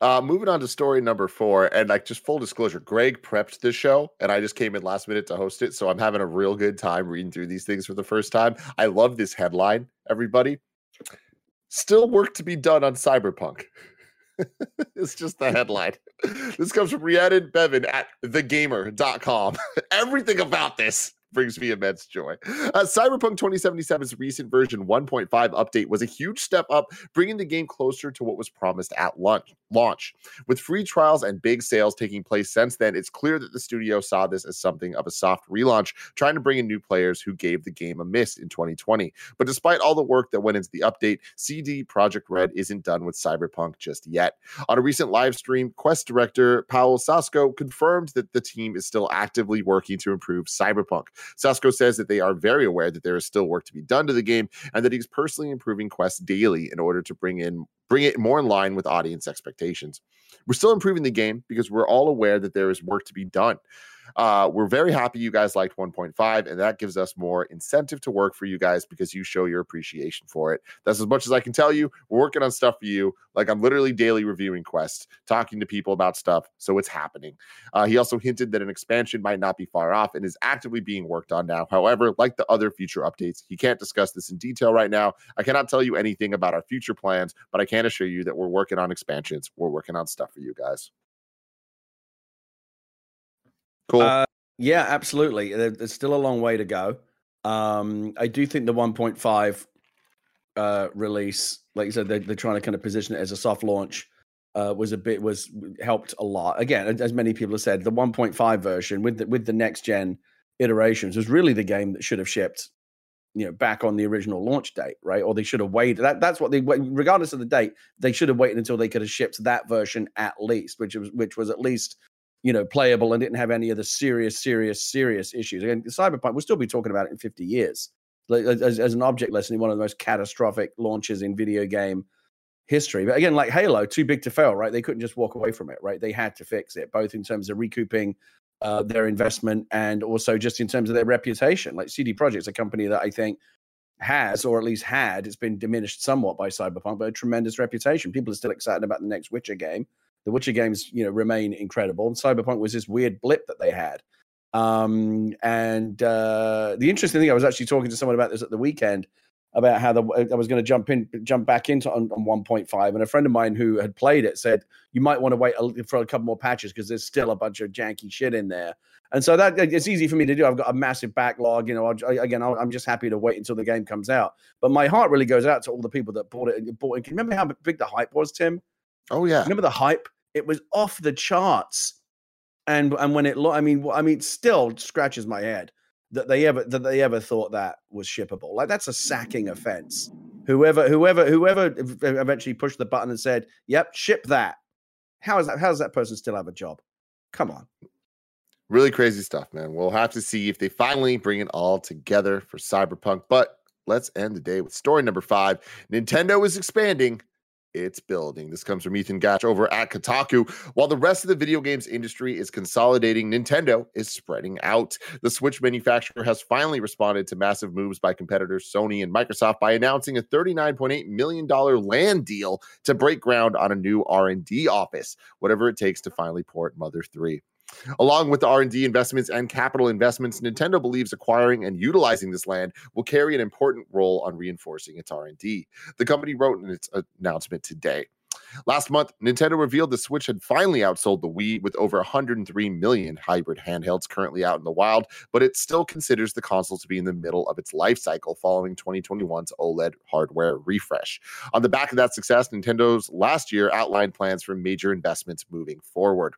Speaker 1: Uh, moving on to story number four, and like just full disclosure, Greg prepped this show, and I just came in last minute to host it, so I'm having a real good time reading through these things for the first time. I love this headline, everybody. Still work to be done on Cyberpunk. it's just the headline. This comes from Rhiannon Bevan at thegamer.com. Everything about this brings me immense joy. Uh, Cyberpunk 2077's recent version 1.5 update was a huge step up, bringing the game closer to what was promised at launch. Launch with free trials and big sales taking place since then. It's clear that the studio saw this as something of a soft relaunch, trying to bring in new players who gave the game a miss in 2020. But despite all the work that went into the update, CD Projekt Red isn't done with Cyberpunk just yet. On a recent live stream, Quest director Paul Sasko confirmed that the team is still actively working to improve Cyberpunk. Sasko says that they are very aware that there is still work to be done to the game and that he's personally improving Quest daily in order to bring in bring it more in line with audience expectations. We're still improving the game because we're all aware that there is work to be done. Uh, we're very happy you guys liked 1.5, and that gives us more incentive to work for you guys because you show your appreciation for it. That's as much as I can tell you. We're working on stuff for you. Like I'm literally daily reviewing quests, talking to people about stuff, so it's happening. Uh, he also hinted that an expansion might not be far off and is actively being worked on now. However, like the other future updates, he can't discuss this in detail right now. I cannot tell you anything about our future plans, but I can assure you that we're working on expansions. We're working on stuff for you guys. Cool.
Speaker 2: Uh, yeah, absolutely. There's still a long way to go. Um, I do think the 1.5 uh, release, like you said, they, they're trying to kind of position it as a soft launch. Uh, was a bit was helped a lot. Again, as many people have said, the 1.5 version with the, with the next gen iterations was really the game that should have shipped, you know, back on the original launch date, right? Or they should have waited. That, that's what they, regardless of the date, they should have waited until they could have shipped that version at least, which was which was at least you know, playable and didn't have any of the serious, serious, serious issues. Again, Cyberpunk, we'll still be talking about it in 50 years. As, as an object lesson, in one of the most catastrophic launches in video game history. But again, like Halo, too big to fail, right? They couldn't just walk away from it, right? They had to fix it, both in terms of recouping uh, their investment and also just in terms of their reputation. Like CD Projekt's a company that I think has, or at least had, it's been diminished somewhat by Cyberpunk, but a tremendous reputation. People are still excited about the next Witcher game the Witcher games, you know, remain incredible. And Cyberpunk was this weird blip that they had. Um, and uh, the interesting thing, I was actually talking to someone about this at the weekend about how the, I was going to jump in, jump back into on, on 1.5, and a friend of mine who had played it said you might want to wait a, for a couple more patches because there's still a bunch of janky shit in there. And so that it's easy for me to do. I've got a massive backlog. You know, I, again, I'm just happy to wait until the game comes out. But my heart really goes out to all the people that bought it. And bought it. Remember how big the hype was, Tim?
Speaker 1: Oh yeah.
Speaker 2: Remember the hype? It was off the charts. And and when it I mean I mean still scratches my head that they ever that they ever thought that was shippable. Like that's a sacking offense. Whoever whoever whoever eventually pushed the button and said, "Yep, ship that." How is that how does that person still have a job? Come on.
Speaker 1: Really crazy stuff, man. We'll have to see if they finally bring it all together for Cyberpunk. But let's end the day with story number five. Nintendo is expanding it's building. This comes from Ethan Gach over at Kotaku. While the rest of the video games industry is consolidating, Nintendo is spreading out. The Switch manufacturer has finally responded to massive moves by competitors Sony and Microsoft by announcing a $39.8 million land deal to break ground on a new R&D office, whatever it takes to finally port Mother 3. Along with the R&D investments and capital investments, Nintendo believes acquiring and utilizing this land will carry an important role on reinforcing its R&D. The company wrote in its announcement today. Last month, Nintendo revealed the Switch had finally outsold the Wii with over 103 million hybrid handhelds currently out in the wild, but it still considers the console to be in the middle of its life cycle following 2021's OLED hardware refresh. On the back of that success, Nintendo's last year outlined plans for major investments moving forward.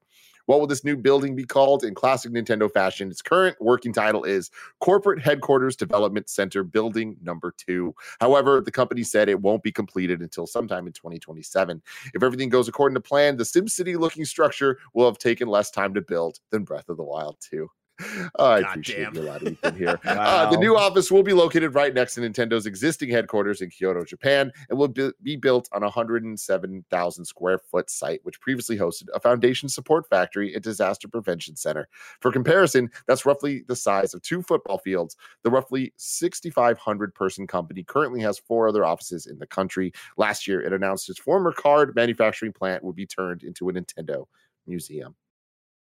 Speaker 1: What will this new building be called? In classic Nintendo fashion, its current working title is Corporate Headquarters Development Center Building Number Two. However, the company said it won't be completed until sometime in 2027. If everything goes according to plan, the SimCity looking structure will have taken less time to build than Breath of the Wild 2. I appreciate you a lot, Ethan, here. uh, the new office will be located right next to Nintendo's existing headquarters in Kyoto, Japan, and will be, be built on a 107,000 square foot site, which previously hosted a foundation support factory and disaster prevention center. For comparison, that's roughly the size of two football fields. The roughly 6,500 person company currently has four other offices in the country. Last year, it announced its former card manufacturing plant would be turned into a Nintendo museum.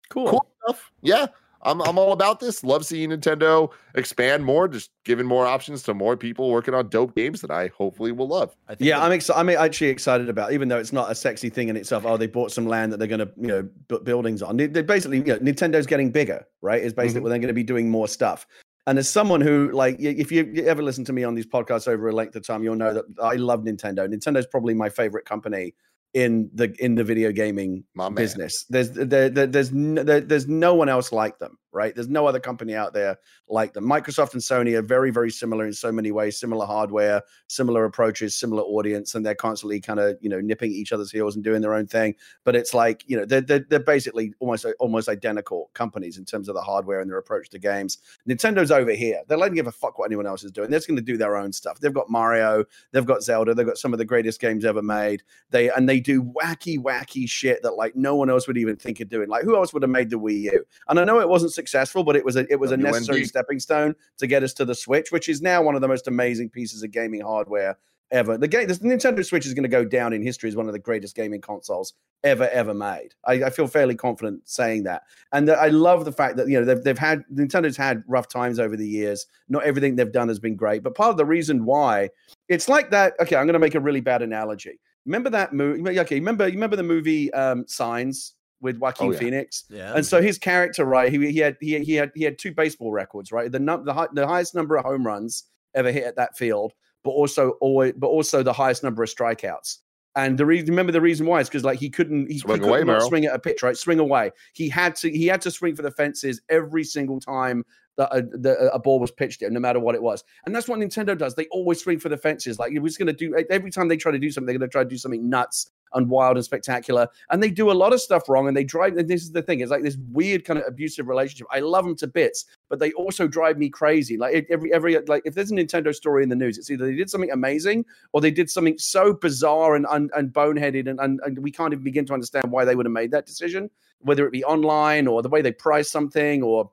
Speaker 2: Cool.
Speaker 1: Cool stuff. Yeah. I'm I'm all about this. Love seeing Nintendo expand more, just giving more options to more people working on dope games that I hopefully will love.
Speaker 3: I think
Speaker 2: Yeah, I'm excited. I'm actually excited about, even though it's not a sexy thing in itself. Oh, they bought some land that they're going to, you know, put buildings on. They, they basically, you know, Nintendo's getting bigger, right? Is basically
Speaker 1: Mhm.
Speaker 2: where they're going to be doing more stuff. And as someone who, like, if you, you ever listen to me on these podcasts over a length of time, you'll know that I love Nintendo. Nintendo's probably my favorite company in the in the video gaming
Speaker 1: My man.
Speaker 2: business. There's there, there there's no, there, there's no one else like them, right? There's no other company out there like them. Microsoft and Sony are very very similar in so many ways, similar hardware, similar approaches, similar audience, and they're constantly kind of you know nipping each other's heels and doing their own thing. But it's like you know they're they're, they're basically almost almost identical companies in terms of the hardware and their approach to games. Nintendo's over here. They're letting give a fuck what anyone else is doing. They're just going to do their own stuff. They've got Mario, they've got Zelda, they've got some of the greatest games ever made. They and they do wacky, wacky shit that like no one else would even think of doing. Like who else would have made the Wii U? And I know it wasn't successful, but it was a it was a necessary stepping stone to get us to the Switch, which is now one of the most amazing pieces of gaming hardware ever. The game, this Nintendo Switch is going to go down in history as one of the greatest gaming consoles ever, ever made. I, I feel fairly confident saying that. And that I love the fact that you know they've they've had Nintendo's had rough times over the years. Not everything they've done has been great, but part of the reason why it's like that. Okay, I'm going to make a really bad analogy. Remember that movie? Okay, remember you remember the movie um, Signs with Joaquin
Speaker 1: Oh, yeah.
Speaker 2: Phoenix?
Speaker 3: Yeah.
Speaker 2: And so his character, right? He, he had he, he had he had two baseball records, right? The num- the, hi- the highest number of home runs ever hit at that field, but also always, but also the highest number of strikeouts. And the reason, remember the reason why is because like he couldn't he
Speaker 1: Swing
Speaker 2: could
Speaker 1: away,
Speaker 2: not swing at a pitch, right? Swing away. He had to he had to swing for the fences every single time that uh, a, the, uh, a ball was pitched him, no matter what it was. And that's what Nintendo does. They always swing for the fences. Like it was going to do every time they try to do something, they're going to try to do something nuts and wild and spectacular. And they do a lot of stuff wrong. And they drive. And this is the thing. It's like this weird kind of abusive relationship. I love them to bits, but they also drive me crazy. Like every every like if there's a Nintendo story in the news, it's either they did something amazing or they did something so bizarre and and, and boneheaded, and, and and we can't even begin to understand why they would have made that decision. Whether it be online or the way they price something or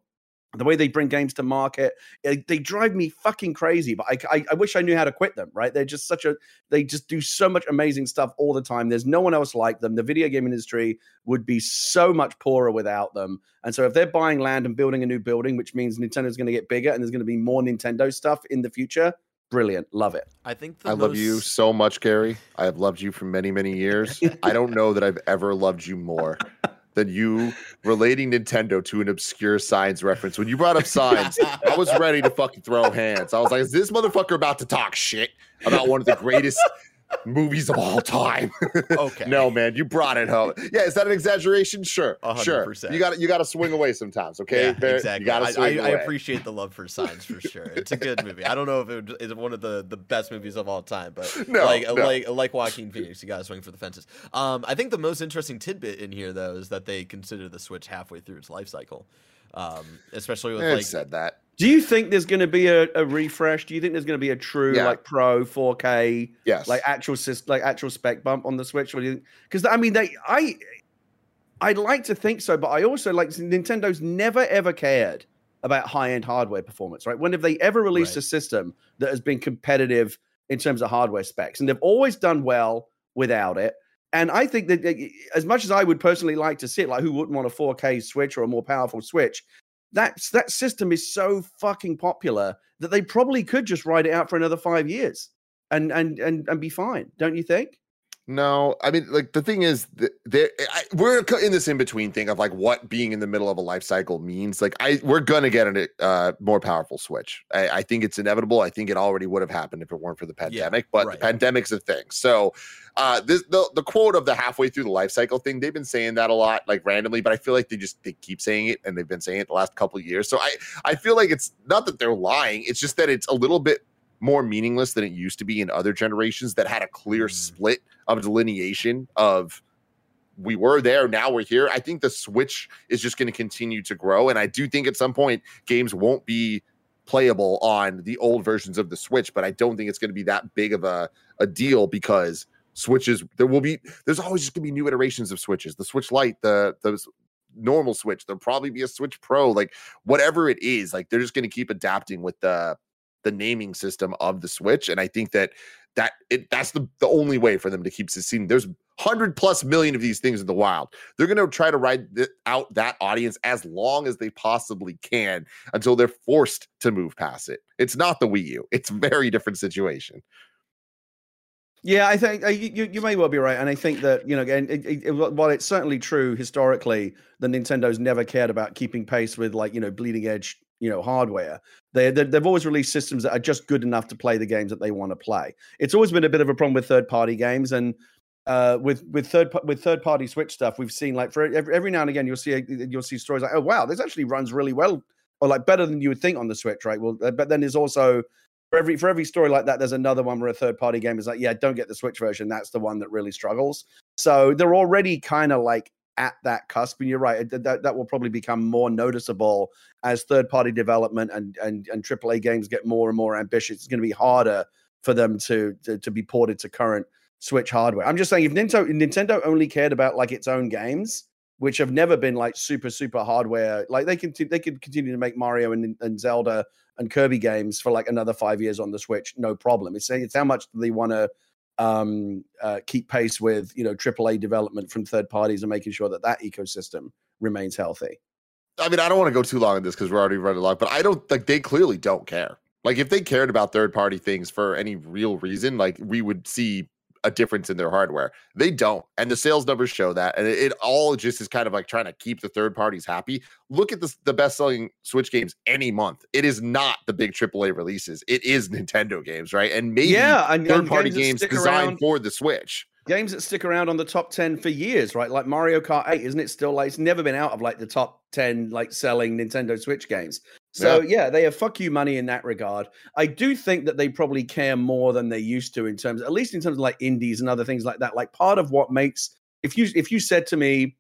Speaker 2: the way they bring games to market, eh, they drive me fucking crazy. But I, I, I wish I knew how to quit them. Right? They're just such a, they just do so much amazing stuff all the time. There's no one else like them. The video game industry would be so much poorer without them. And so if they're buying land and building a new building, which means Nintendo's going to get bigger and there's going to be more Nintendo stuff in the future, brilliant, love it.
Speaker 3: I think the
Speaker 1: I love you so much, Gary. I have loved you for many, many years. I don't know that I've ever loved you more than you relating Nintendo to an obscure Signs reference. When you brought up signs, I was ready to fucking throw hands. I was like, is this motherfucker about to talk shit about one of the greatest movies of all time?
Speaker 3: Okay.
Speaker 1: no, man, you brought it home. Yeah, is that an exaggeration? Sure.
Speaker 3: A hundred
Speaker 1: Sure. You got you got to swing away sometimes, okay?
Speaker 3: Yeah,
Speaker 1: Barrett?
Speaker 3: exactly.
Speaker 1: You got to
Speaker 3: I, I, I appreciate the love for signs for sure. It's a good movie. I don't know if it would- is one of the, the best movies of all time, but
Speaker 1: No,
Speaker 3: like
Speaker 1: no.
Speaker 3: like like Joaquin Phoenix, you got to swing for the fences. Um, I think the most interesting tidbit in here though is that they consider the Switch halfway through its life cycle, um, especially with
Speaker 1: It
Speaker 3: like
Speaker 1: said that.
Speaker 2: Do you think there's going to be a, a refresh? Do you think there's going to be a true
Speaker 1: Yeah.
Speaker 2: like pro 4K
Speaker 1: Yes.
Speaker 2: like actual like actual spec bump on the Switch? What do you Because I mean, they I I'd like to think so, but I also like Nintendo's never ever cared about high end hardware performance. Right? When have they ever released
Speaker 3: Right.
Speaker 2: a system that has been competitive in terms of hardware specs? And they've always done well without it. And I think that as much as I would personally like to see it, like who wouldn't want a 4K Switch or a more powerful Switch? That that system is so fucking popular that they probably could just ride it out for another five years and and and and be fine, don't you think?
Speaker 1: No, I mean, like the thing is, th- there I, we're in this in between thing of like what being in the middle of a life cycle means. Like, I we're gonna get a uh, more powerful Switch. I, I think it's inevitable. I think it already would have happened if it weren't for the pandemic. but
Speaker 3: right.
Speaker 1: the pandemic's a thing. So, uh, this the the quote of the halfway through the life cycle thing. They've been saying that a lot, like randomly, but I feel like they just they keep saying it, and they've been saying it the last couple of years. So I I feel like it's not that they're lying. It's just that it's a little bit more meaningless than it used to be in other generations that had a clear
Speaker 3: Mm.
Speaker 1: split of delineation of we were there now we're here i think the switch is just going to continue to grow and i do think at some point games won't be playable on the old versions of the switch but i don't think it's going to be that big of a, a deal because switches there will be there's always just going to be new iterations of switches the switch light the the normal switch there'll probably be a switch pro like whatever it is like they're just going to keep adapting with the the naming system of the switch and i think that that it that's the, the only way for them to keep succeeding. There's 100 plus million of these things in the wild. They're going to try to ride th- out that audience as long as they possibly can until they're forced to move past it. It's not the wii u. It's very different situation.
Speaker 2: Yeah, I think uh, you, you may well be right, and I think that you know, again, it, it, while it's certainly true historically that Nintendo's never cared about keeping pace with like you know bleeding edge you know hardware. They they've always released systems that are just good enough to play the games that they want to play. It's always been a bit of a problem with third party games and. Uh, with with third with third party Switch stuff, we've seen like for every, every now and again you'll see a, you'll see stories like oh wow this actually runs really well or like better than you would think on the Switch, right? Well, uh, but then there's also for every for every story like that, there's another one where a third party game is like, yeah, don't get the Switch version. That's the one that really struggles. So they're already kind of like at that cusp. And you're right, that, that will probably become more noticeable as third party development and and and AAA games get more and more ambitious. It's going to be harder for them to, to to be ported to current Switch hardware. I'm just saying, if Nintendo Nintendo only cared about like its own games, which have never been like super super hardware, like they can they could continue to make Mario and, and Zelda and Kirby games for like another five years on the Switch, no problem. It's it's how much they want to um, uh, keep pace with you know AAA development from third parties and making sure that that ecosystem remains healthy.
Speaker 1: I mean, I don't want to go too long on this because we're already running long, but I don't like they clearly don't care. Like if they cared about third party things for any real reason, like we would see a difference in their hardware. They don't. And the sales numbers show that. And it, it all just is kind of like trying to keep the third parties happy. Look at the, the best selling Switch games any month. It is not the big AAA releases, it is Nintendo games, right? And maybe
Speaker 2: yeah, and,
Speaker 1: third party
Speaker 2: games,
Speaker 1: games designed around. for the Switch
Speaker 2: games that stick around on the top 10 for years, right? Like Mario Kart 8, isn't it still like it's never been out of like the top 10 like selling Nintendo Switch games. So yeah. yeah, they have fuck you money in that regard. I do think that they probably care more than they used to in terms, at least in terms of like indies and other things like that. Like part of what makes if you if you said to me,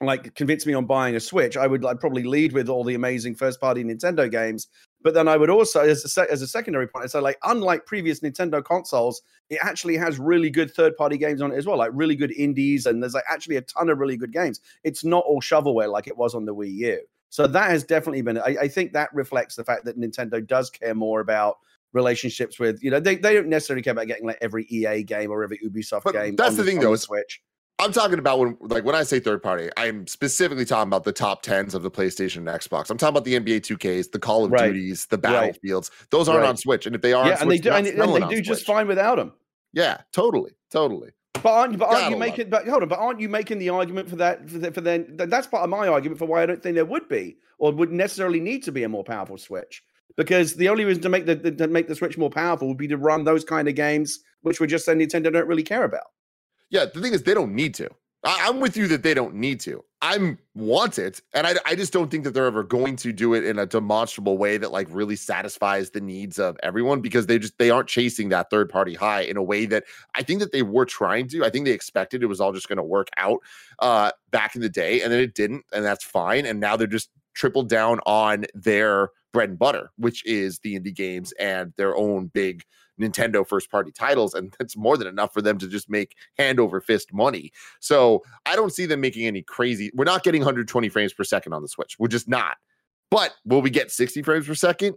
Speaker 2: like convince me on buying a Switch, I would like probably lead with all the amazing first party Nintendo games. But then I would also, as a, se- as a secondary point, I'd say like unlike previous Nintendo consoles, it actually has really good third party games on it as well, like really good indies, and there's like actually a ton of really good games. It's not all shovelware like it was on the Wii U. So that has definitely been. I, I, think that reflects the fact that Nintendo does care more about relationships with. You know, they, they don't necessarily care about getting like every EA game or every Ubisoft
Speaker 1: but
Speaker 2: game.
Speaker 1: That's the,
Speaker 2: the
Speaker 1: thing, though.
Speaker 2: Switch.
Speaker 1: I'm talking about when, like, when I say third party, I'm specifically talking about the top tens of the PlayStation and Xbox. I'm talking about the NBA 2Ks, the Call of right. Duties, the Battlefields. Right. Those aren't right. on Switch, and if they are, yeah,
Speaker 2: and
Speaker 1: Switch,
Speaker 2: they do, and, and they do just fine without them.
Speaker 1: Yeah, totally, totally.
Speaker 2: But aren't, but aren't you making? But hold on, but aren't you making the argument for that? For, the, for then, that's part of my argument for why I don't think there would be or would necessarily need to be a more powerful Switch. Because the only reason to make the, to make the Switch more powerful would be to run those kind of games, which we're just say Nintendo don't really care about.
Speaker 1: Yeah, the thing is, they don't need to. I, am with you that they don't need to. I want it, and I, I just don't think that they're ever going to do it in a demonstrable way that like really satisfies the needs of everyone because they just they aren't chasing that third party high in a way that I think that they were trying to. I think they expected it was all just going to work out uh, back in the day, and then it didn't, and that's fine. And now they're just tripled down on their bread and butter, which is the indie games and their own big Nintendo first party titles. And that's more than enough for them to just make hand over fist money. So I don't see them making any crazy. We're not getting 120 frames per second on the Switch. We're just not. But will we get 60 frames per second?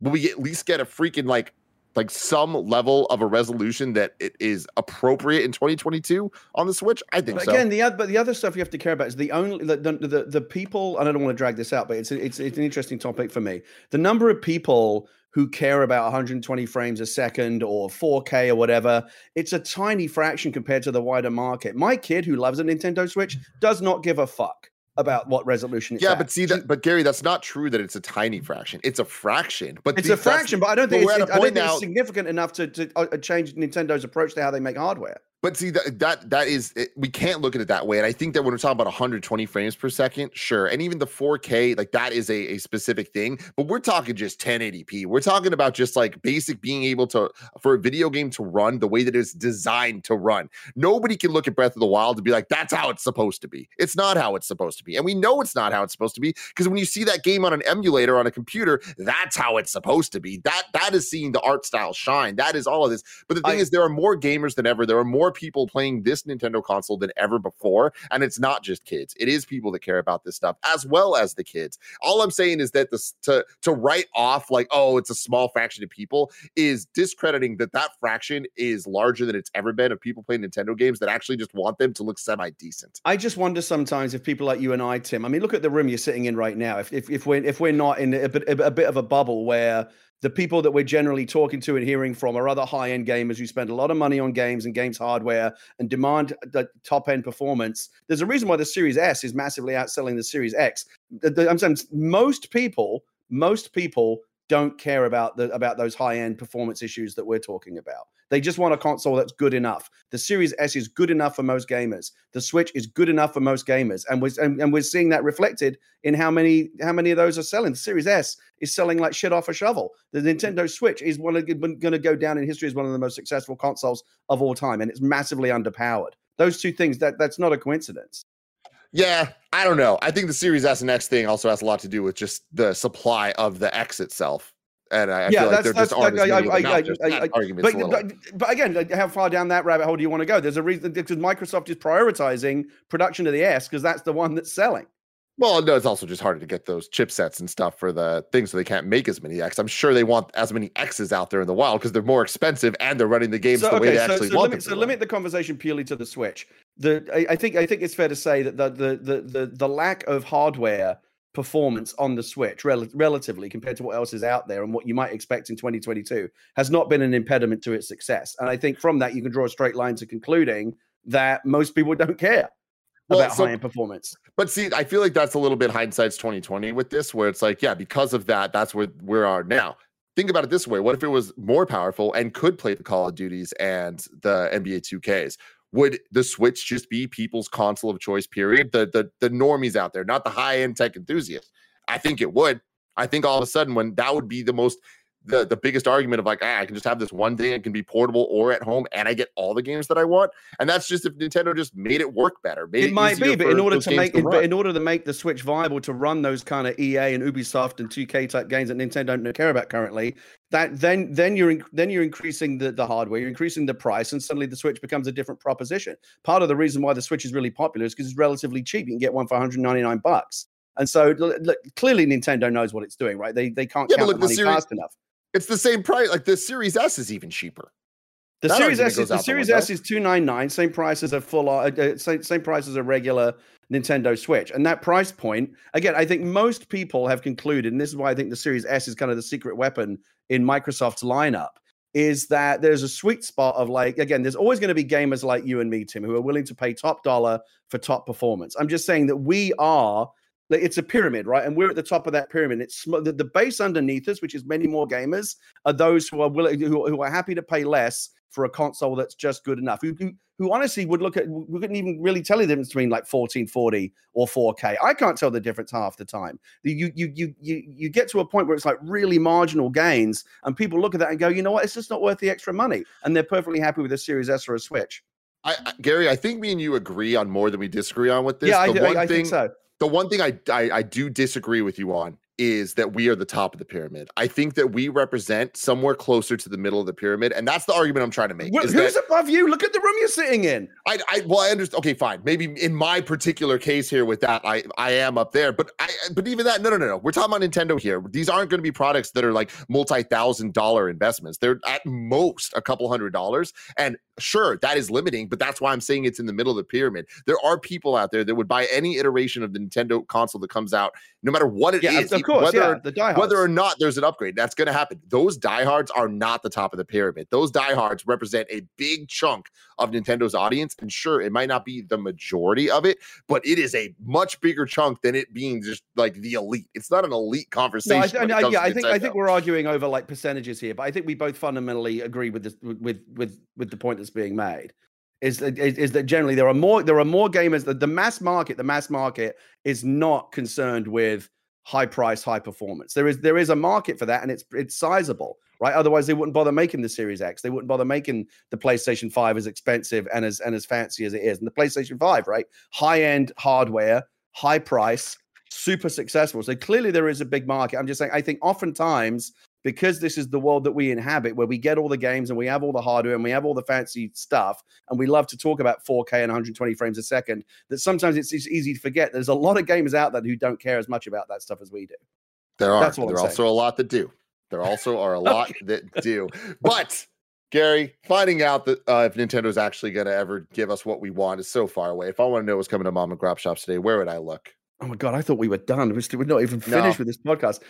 Speaker 1: Will we at least get a freaking like like some level of a resolution that it is appropriate in 2022 on the Switch? I think
Speaker 2: but
Speaker 1: so.
Speaker 2: Again, the other, but the other stuff you have to care about is the only the, the the, the people. And I don't want to drag this out, but it's it's it's an interesting topic for me. The number of people who care about 120 frames a second or 4K or whatever, it's a tiny fraction compared to the wider market. My kid who loves a Nintendo Switch does not give a fuck about what resolution it's
Speaker 1: yeah
Speaker 2: at.
Speaker 1: but see that but gary that's not true that it's a tiny fraction it's a fraction but
Speaker 2: it's the, a fraction but i don't think, it's, I don't think now, it's significant enough to, to uh, change nintendo's approach to how they make hardware
Speaker 1: but see that that that is it, we can't look at it that way, and I think that when we're talking about 120 frames per second, sure, and even the 4K, like that is a, a specific thing. But we're talking just 1080p. We're talking about just like basic being able to for a video game to run the way that it's designed to run. Nobody can look at Breath of the Wild and be like, "That's how it's supposed to be." It's not how it's supposed to be, and we know it's not how it's supposed to be because when you see that game on an emulator on a computer, that's how it's supposed to be. That that is seeing the art style shine. That is all of this. But the thing I, is, there are more gamers than ever. There are more people playing this Nintendo console than ever before. And it's not just kids, it is people that care about this stuff as well as the kids. All I'm saying is that this to to write off like, oh, it's a small fraction of people is discrediting that that fraction is larger than it's ever been of people playing Nintendo games that actually just want them to look semi decent.
Speaker 2: I just wonder sometimes if people like you and I, Tim, I mean, look at the room you're sitting in right now. If if, if we're if we're not in a bit, a bit of a bubble where the people that we're generally talking to and hearing from are other high end gamers who spend a lot of money on games and games hardware and demand the top end performance. There's a reason why the Series S is massively outselling the Series X. I'm saying most people most people don't care about the about those high end performance issues that we're talking about. They just want a console that's good enough. The Series S is good enough for most gamers. The Switch is good enough for most gamers, and we're and, and we're seeing that reflected in how many how many of those are selling. The Series S is selling like shit off a shovel. The Nintendo Switch is one going to go down in history as one of the most successful consoles of all time, and it's massively underpowered. Those two things that that's not a coincidence.
Speaker 1: Yeah, I don't know. I think the Series S and X thing also has a lot to do with just the supply of the X itself. And I, I
Speaker 2: Yeah,
Speaker 1: feel like there just aren't as many of
Speaker 2: I- I-
Speaker 1: Just
Speaker 2: I- I-
Speaker 1: argument's
Speaker 2: But, but, but again, like, how far down that rabbit hole do you want to go? There's a reason because Microsoft is prioritizing production of the S because that's the one that's selling.
Speaker 1: Well, no, it's also just harder to get those chipsets and stuff for the things, so they can't make as many X. I'm sure they want as many X's out there in the wild because they're more expensive and they're running the games the way they actually
Speaker 2: so
Speaker 1: want
Speaker 2: limit,
Speaker 1: them
Speaker 2: so limit the conversation purely to the Switch. The I, I think I think it's fair to say that the the the the, the lack of hardware performance on the Switch rel- relatively compared to what else is out there and what you might expect in 2022 has not been an impediment to its success. And I think from that you can draw a straight line to concluding that most people don't care
Speaker 1: Well,
Speaker 2: about
Speaker 1: so-
Speaker 2: high end performance.
Speaker 1: But see, I feel like that's a little bit hindsight's 2020 with this, where it's like, yeah, because of that, that's where we are now. Think about it this way: What if it was more powerful and could play the Call of Duties and the NBA 2Ks? Would the Switch just be people's console of choice? Period. The the the normies out there, not the high end tech enthusiasts. I think it would. I think all of a sudden, when that would be the most the the biggest argument of like, ah, I can just have this one thing, it can be portable or at home, and I get all the games that I want. And that's just if Nintendo just made it work better. Made
Speaker 2: It might be, but in order to make it, but in order to make the Switch viable to run those kind of EA and Ubisoft and 2K type games that Nintendo don't care about currently, that then then you're in, then you're increasing the, the hardware, you're increasing the price, and suddenly the Switch becomes a different proposition. Part of the reason why the Switch is really popular is because it's relatively cheap. You can get one for 199 bucks. And so look, clearly Nintendo knows what it's doing, right? They they can't
Speaker 1: Yeah,
Speaker 2: count
Speaker 1: look,
Speaker 2: the money
Speaker 1: series-
Speaker 2: fast enough.
Speaker 1: It's the same price. Like the Series S is even cheaper.
Speaker 2: The
Speaker 1: That
Speaker 2: Series S is the
Speaker 1: out the
Speaker 2: Series. S is two nine nine, same price as a full uh, uh, same, same price as a regular Nintendo Switch, and that price point again, I think most people have concluded, and this is why I think the Series S is kind of the secret weapon in Microsoft's lineup, is that there's a sweet spot of like again, there's always going to be gamers like you and me, Tim, who are willing to pay top dollar for top performance. I'm just saying that we are. It's a pyramid, right? And we're at the top of that pyramid. It's the, the base underneath us, which is many more gamers, are those who are willing, who, who are happy to pay less for a console that's just good enough. Who, who, who honestly would look at, we couldn't even really tell you the difference between like 1440 or 4K. I can't tell the difference half the time. You, you, you, you, you get to a point where it's like really marginal gains, and people look at that and go, you know what, it's just not worth the extra money. And they're perfectly happy with a Series S or a Switch.
Speaker 1: I, I, Gary, I think me and you agree on more than we disagree on with this.
Speaker 2: yeah, I,
Speaker 1: the
Speaker 2: I-
Speaker 1: one
Speaker 2: I
Speaker 1: thing,
Speaker 2: think so.
Speaker 1: The one thing I, I I do disagree with you on is that we are the top of the pyramid. I think that we represent somewhere closer to the middle of the pyramid, and that's the argument I'm trying to make. Is
Speaker 2: who's
Speaker 1: that
Speaker 2: above you? Look at the room you're sitting in.
Speaker 1: I, I well, I understand. Okay, fine. Maybe in my particular case here with that, I I am up there. But I but even that, no, no, no, no. We're talking about Nintendo here. These aren't going to be products that are like multi thousand dollar investments. They're at most a couple hundred dollars. And sure, that is limiting. But that's why I'm saying it's in the middle of the pyramid. There are people out there that would buy any iteration of the Nintendo console that comes out, no matter what it is,
Speaker 2: Yeah, of- of course.
Speaker 1: whether
Speaker 2: yeah, the diehards.
Speaker 1: whether or not there's an upgrade, that's going to happen. Those diehards are not the top of the pyramid. Those diehards represent a big chunk of Nintendo's audience. And sure, it might not be the majority of it, but it is a much bigger chunk than it being just like the elite. It's not an elite
Speaker 2: No,
Speaker 1: conversation.
Speaker 2: I, I, yeah, I think I think we're arguing over like percentages here, but I think we both fundamentally agree with this with with with the point that's being made. Is that is, is that generally there are more there are more gamers that the mass market the mass market is not concerned with high price high performance. There is there is a market for that and it's it's sizable, right? Otherwise they wouldn't bother making the Series X. They wouldn't bother making the PlayStation 5 as expensive and as and as fancy as it is. And the PlayStation 5, right? High end hardware, high price, super successful. So clearly there is a big market. I'm just saying, I think oftentimes because this is the world that we inhabit, where we get all the games and we have all the hardware and we have all the fancy stuff, and we love to talk about 4K and 120 frames a second, that sometimes it's, easy to forget there's a lot of gamers out there who don't care as much about that stuff as we do.
Speaker 1: there are.
Speaker 2: that's what I'm
Speaker 1: there are also a lot that do. There also are a lot that do. But Gary, finding out that uh, if Nintendo's actually going to ever give us what we want is so far away. If I want to know what's coming to mom and grab shops today, where would I look?
Speaker 2: Oh my god, I thought we were done. We're, still, we're not even
Speaker 1: No.
Speaker 2: finished with this podcast.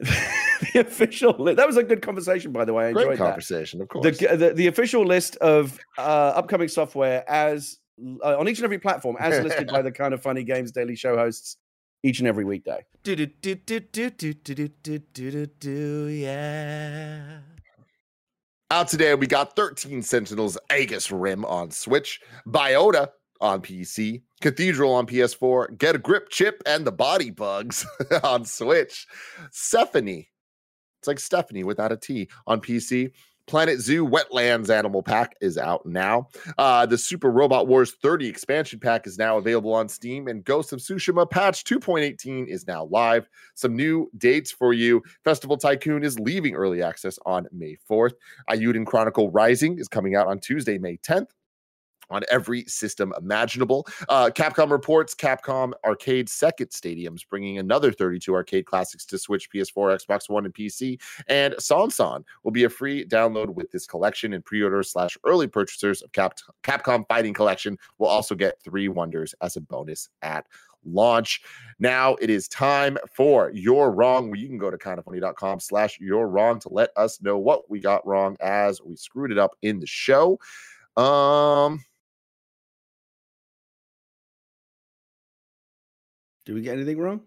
Speaker 2: the official li- that was a good conversation, by the way. I
Speaker 1: Great
Speaker 2: enjoyed that.
Speaker 1: conversation, of course.
Speaker 2: the, the the official list of uh, upcoming software as uh, on each and every platform as listed by the kind of funny games daily show hosts each and every weekday.
Speaker 3: Do do do do do do do do do do do do yeah.
Speaker 1: Out today, we got 13 Sentinels Aegis Rim on Switch, Biota on PC, Cathedral on PS4, Get a Grip Chip and the Body Bugs on Switch, Stephanie. It's like Stephanie without a T on PC. Planet Zoo Wetlands Animal Pack is out now. Uh, the Super Robot Wars 30 expansion pack is now available on Steam, and Ghost of Tsushima patch 2.18 is now live. Some new dates for you. Festival Tycoon is leaving early access on May 4th. Eiyuden Chronicle Rising is coming out on Tuesday, May 10th on every system imaginable. Uh, Capcom reports Capcom Arcade Second Stadiums bringing another 32 arcade classics to Switch, PS4, Xbox One, and PC. And SonSon will be a free download with this collection, and pre-orders slash early purchasers of Cap- Capcom Fighting Collection will also get three wonders as a bonus at launch. Now it is time for You're Wrong, where you can go to kindoffunny.com slash you're wrong to let us know what we got wrong as we screwed it up in the show. Um,
Speaker 2: Did we get anything wrong?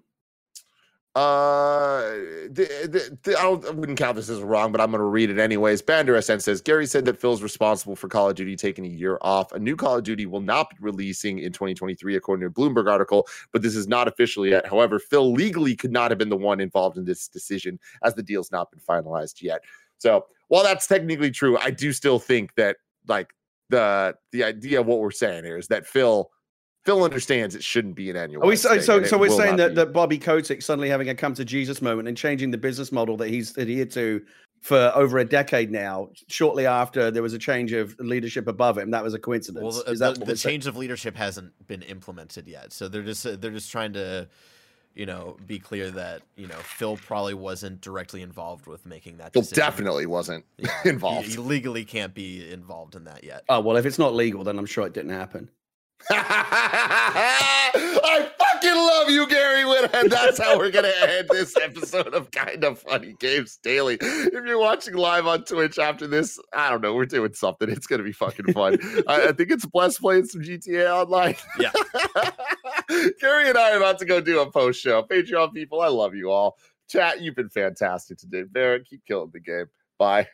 Speaker 1: Uh, the, the, the, I, I wouldn't count this as wrong, but I'm going to read it anyways. Bander SN says Gary said that Phil's responsible for Call of Duty taking a year off. A new Call of Duty will not be releasing in 2023, according to a Bloomberg article, but this is not official yet. However, Phil legally could not have been the one involved in this decision as the deal's not been finalized yet. So while that's technically true, I do still think that like the the idea of what we're saying here is that Phil Phil understands it shouldn't be an annual.
Speaker 2: Are we so so, so we're saying that, that Bobby Kotick suddenly having a come to Jesus moment and changing the business model that he's adhered to for over a decade now. Shortly after there was a change of leadership above him, that was a coincidence.
Speaker 3: Well, the,
Speaker 2: Is that
Speaker 3: the, the
Speaker 2: we're saying?
Speaker 3: change of leadership hasn't been implemented yet, so they're just uh, they're just trying to, you know, be clear that you know Phil probably wasn't directly involved with making that.
Speaker 1: Phil
Speaker 3: decision.
Speaker 1: definitely wasn't
Speaker 3: Yeah, he-
Speaker 1: involved.
Speaker 3: He, legally can't be involved in that yet.
Speaker 2: Oh well, if it's not legal, then I'm sure it didn't happen.
Speaker 1: I fucking love you, Gary Whitta. That's how we're gonna end this episode of Kind of Funny Games Daily. If you're watching live on Twitch after this, I don't know, we're doing something. It's gonna be fucking fun. I, I think it's Bless playing some GTA Online.
Speaker 3: Yeah.
Speaker 1: Gary and I are about to go do a post show. Patreon people, I love you all. Chat, you've been fantastic today. Barrett, keep killing the game. Bye.